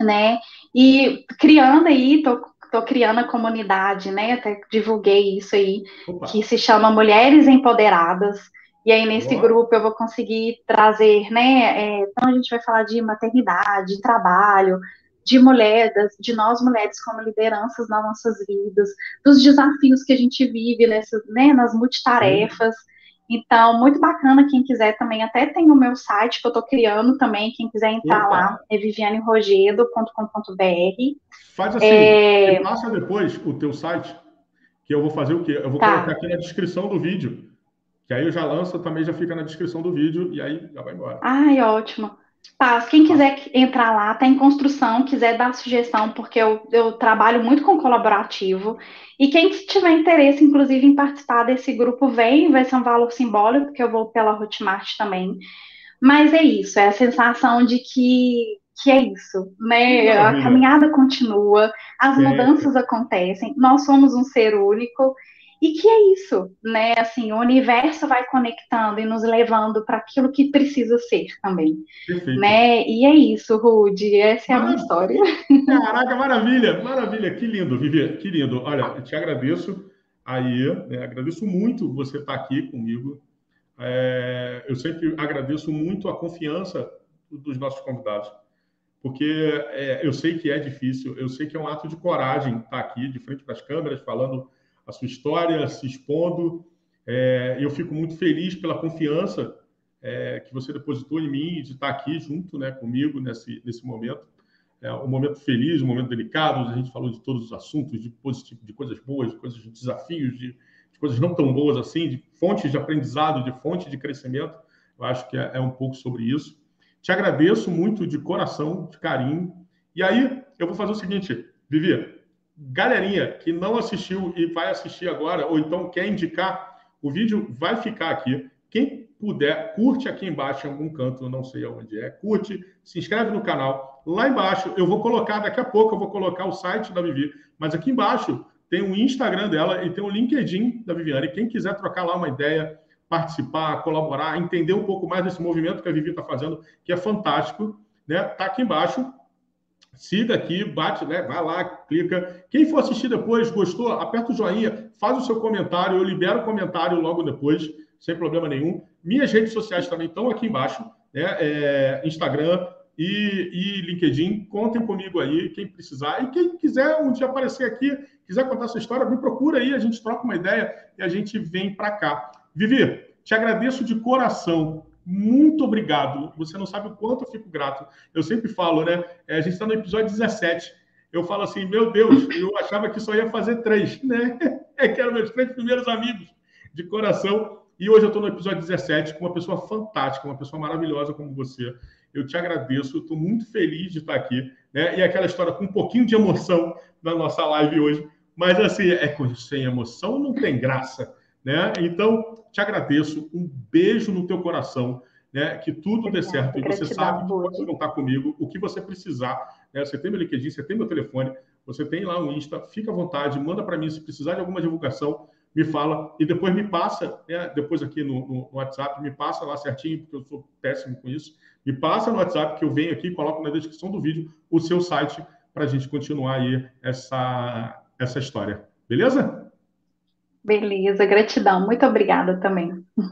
né? E criando aí, tô, tô criando a comunidade, né? Até divulguei isso aí, Opa. que se chama Mulheres Empoderadas e aí, nesse Boa. grupo, eu vou conseguir trazer, né? É, então, a gente vai falar de maternidade, de trabalho, de mulheres, de nós mulheres como lideranças nas nossas vidas, dos desafios que a gente vive nessas, né, nas multitarefas. Então, muito bacana, quem quiser também, até tem o meu site que eu estou criando também, quem quiser entrar Opa. lá, é vivianerogedo.com.br. Faz assim, é... passa depois o teu site, que eu vou fazer o quê? Eu vou tá. colocar aqui na descrição do vídeo que aí eu já lanço, também já fica na descrição do vídeo e aí já vai embora. Ai, ótimo. Paz, quem quiser entrar lá, tá em construção, quiser dar sugestão, porque eu, eu trabalho muito com colaborativo. E quem tiver interesse, inclusive, em participar desse grupo, vem, vai ser um valor simbólico, porque eu vou pela Hotmart também. Mas é isso, é a sensação de que, que é isso, né? A caminhada continua, as é. mudanças acontecem, nós somos um ser único e que é isso, né? Assim, o universo vai conectando e nos levando para aquilo que precisa ser também, Perfeito. né? E é isso, Rude, essa é a minha história. Caraca, maravilha, maravilha, que lindo, Vivi, que lindo. Olha, eu te agradeço aí, né? agradeço muito você estar aqui comigo. É, eu sempre agradeço muito a confiança dos nossos convidados, porque é, eu sei que é difícil, eu sei que é um ato de coragem estar aqui de frente para as câmeras falando a sua história, se expondo. É, eu fico muito feliz pela confiança é, que você depositou em mim de estar aqui junto né, comigo nesse, nesse momento. É um momento feliz, um momento delicado. A gente falou de todos os assuntos, de, positivo, de coisas boas, de coisas de desafios, de, de coisas não tão boas assim, de fontes de aprendizado, de fontes de crescimento. Eu acho que é, é um pouco sobre isso. Te agradeço muito de coração, de carinho. E aí, eu vou fazer o seguinte, Vivi, galerinha que não assistiu e vai assistir agora, ou então quer indicar, o vídeo vai ficar aqui. Quem puder, curte aqui embaixo em algum canto, não sei aonde é, curte, se inscreve no canal. Lá embaixo, eu vou colocar, daqui a pouco eu vou colocar o site da Vivi, mas aqui embaixo tem o Instagram dela e tem o LinkedIn da Viviane. Quem quiser trocar lá uma ideia, participar, colaborar, entender um pouco mais desse movimento que a Vivi está fazendo, que é fantástico, né? Tá aqui embaixo siga aqui, bate, né? Vai lá, clica. Quem for assistir depois, gostou, aperta o joinha, faz o seu comentário, eu libero o comentário logo depois, sem problema nenhum. Minhas redes sociais também estão aqui embaixo, né? É, Instagram e, e, LinkedIn. Contem comigo aí, quem precisar. E quem quiser um dia aparecer aqui, quiser contar sua história, me procura aí, a gente troca uma ideia e a gente vem para cá. Vivi, te agradeço de coração muito obrigado. Você não sabe o quanto eu fico grato. Eu sempre falo, né? É, a gente está no episódio 17. Eu falo assim, meu Deus, eu achava que só ia fazer três, né? É que eram meus três primeiros amigos de coração. E hoje eu estou no episódio 17 com uma pessoa fantástica, uma pessoa maravilhosa como você. Eu te agradeço, estou muito feliz de estar aqui. né? E aquela história com um pouquinho de emoção na nossa live hoje. Mas assim, é sem emoção não tem graça, né? Então, te agradeço, um beijo no teu coração. Né, que tudo dê certo. E você sabe que pode contar comigo, o que você precisar. Né, você tem meu LinkedIn, você tem meu telefone, você tem lá o Insta, fica à vontade, manda para mim se precisar de alguma divulgação, me fala e depois me passa, né, depois aqui no, no, no, WhatsApp, me passa lá certinho, porque eu sou péssimo com isso. Me passa no WhatsApp que eu venho aqui, coloco na descrição do vídeo o seu site para a gente continuar aí essa, essa história. Beleza? Beleza, gratidão. Muito obrigada também.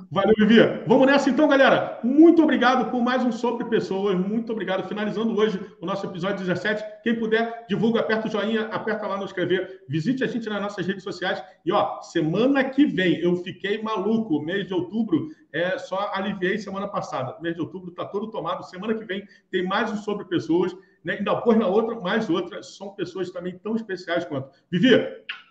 Valeu, Vivi. Vamos nessa então, galera. Muito obrigado por mais um Sobre Pessoas. Muito obrigado. Finalizando hoje o nosso episódio 17. Quem puder, divulga, aperta o joinha, aperta lá no inscrever. Visite a gente nas nossas redes sociais. E ó, semana que vem eu fiquei maluco. Mês de outubro, é, só aliviei semana passada. Mês de outubro está todo tomado. Semana que vem tem mais um Sobre Pessoas né? ainda pôs na outra, mais outra, são pessoas também tão especiais quanto. Vivi,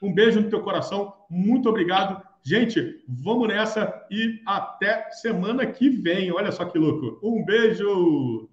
um beijo no teu coração, muito obrigado. Gente, vamos nessa e até semana que vem. Olha só que louco. Um beijo!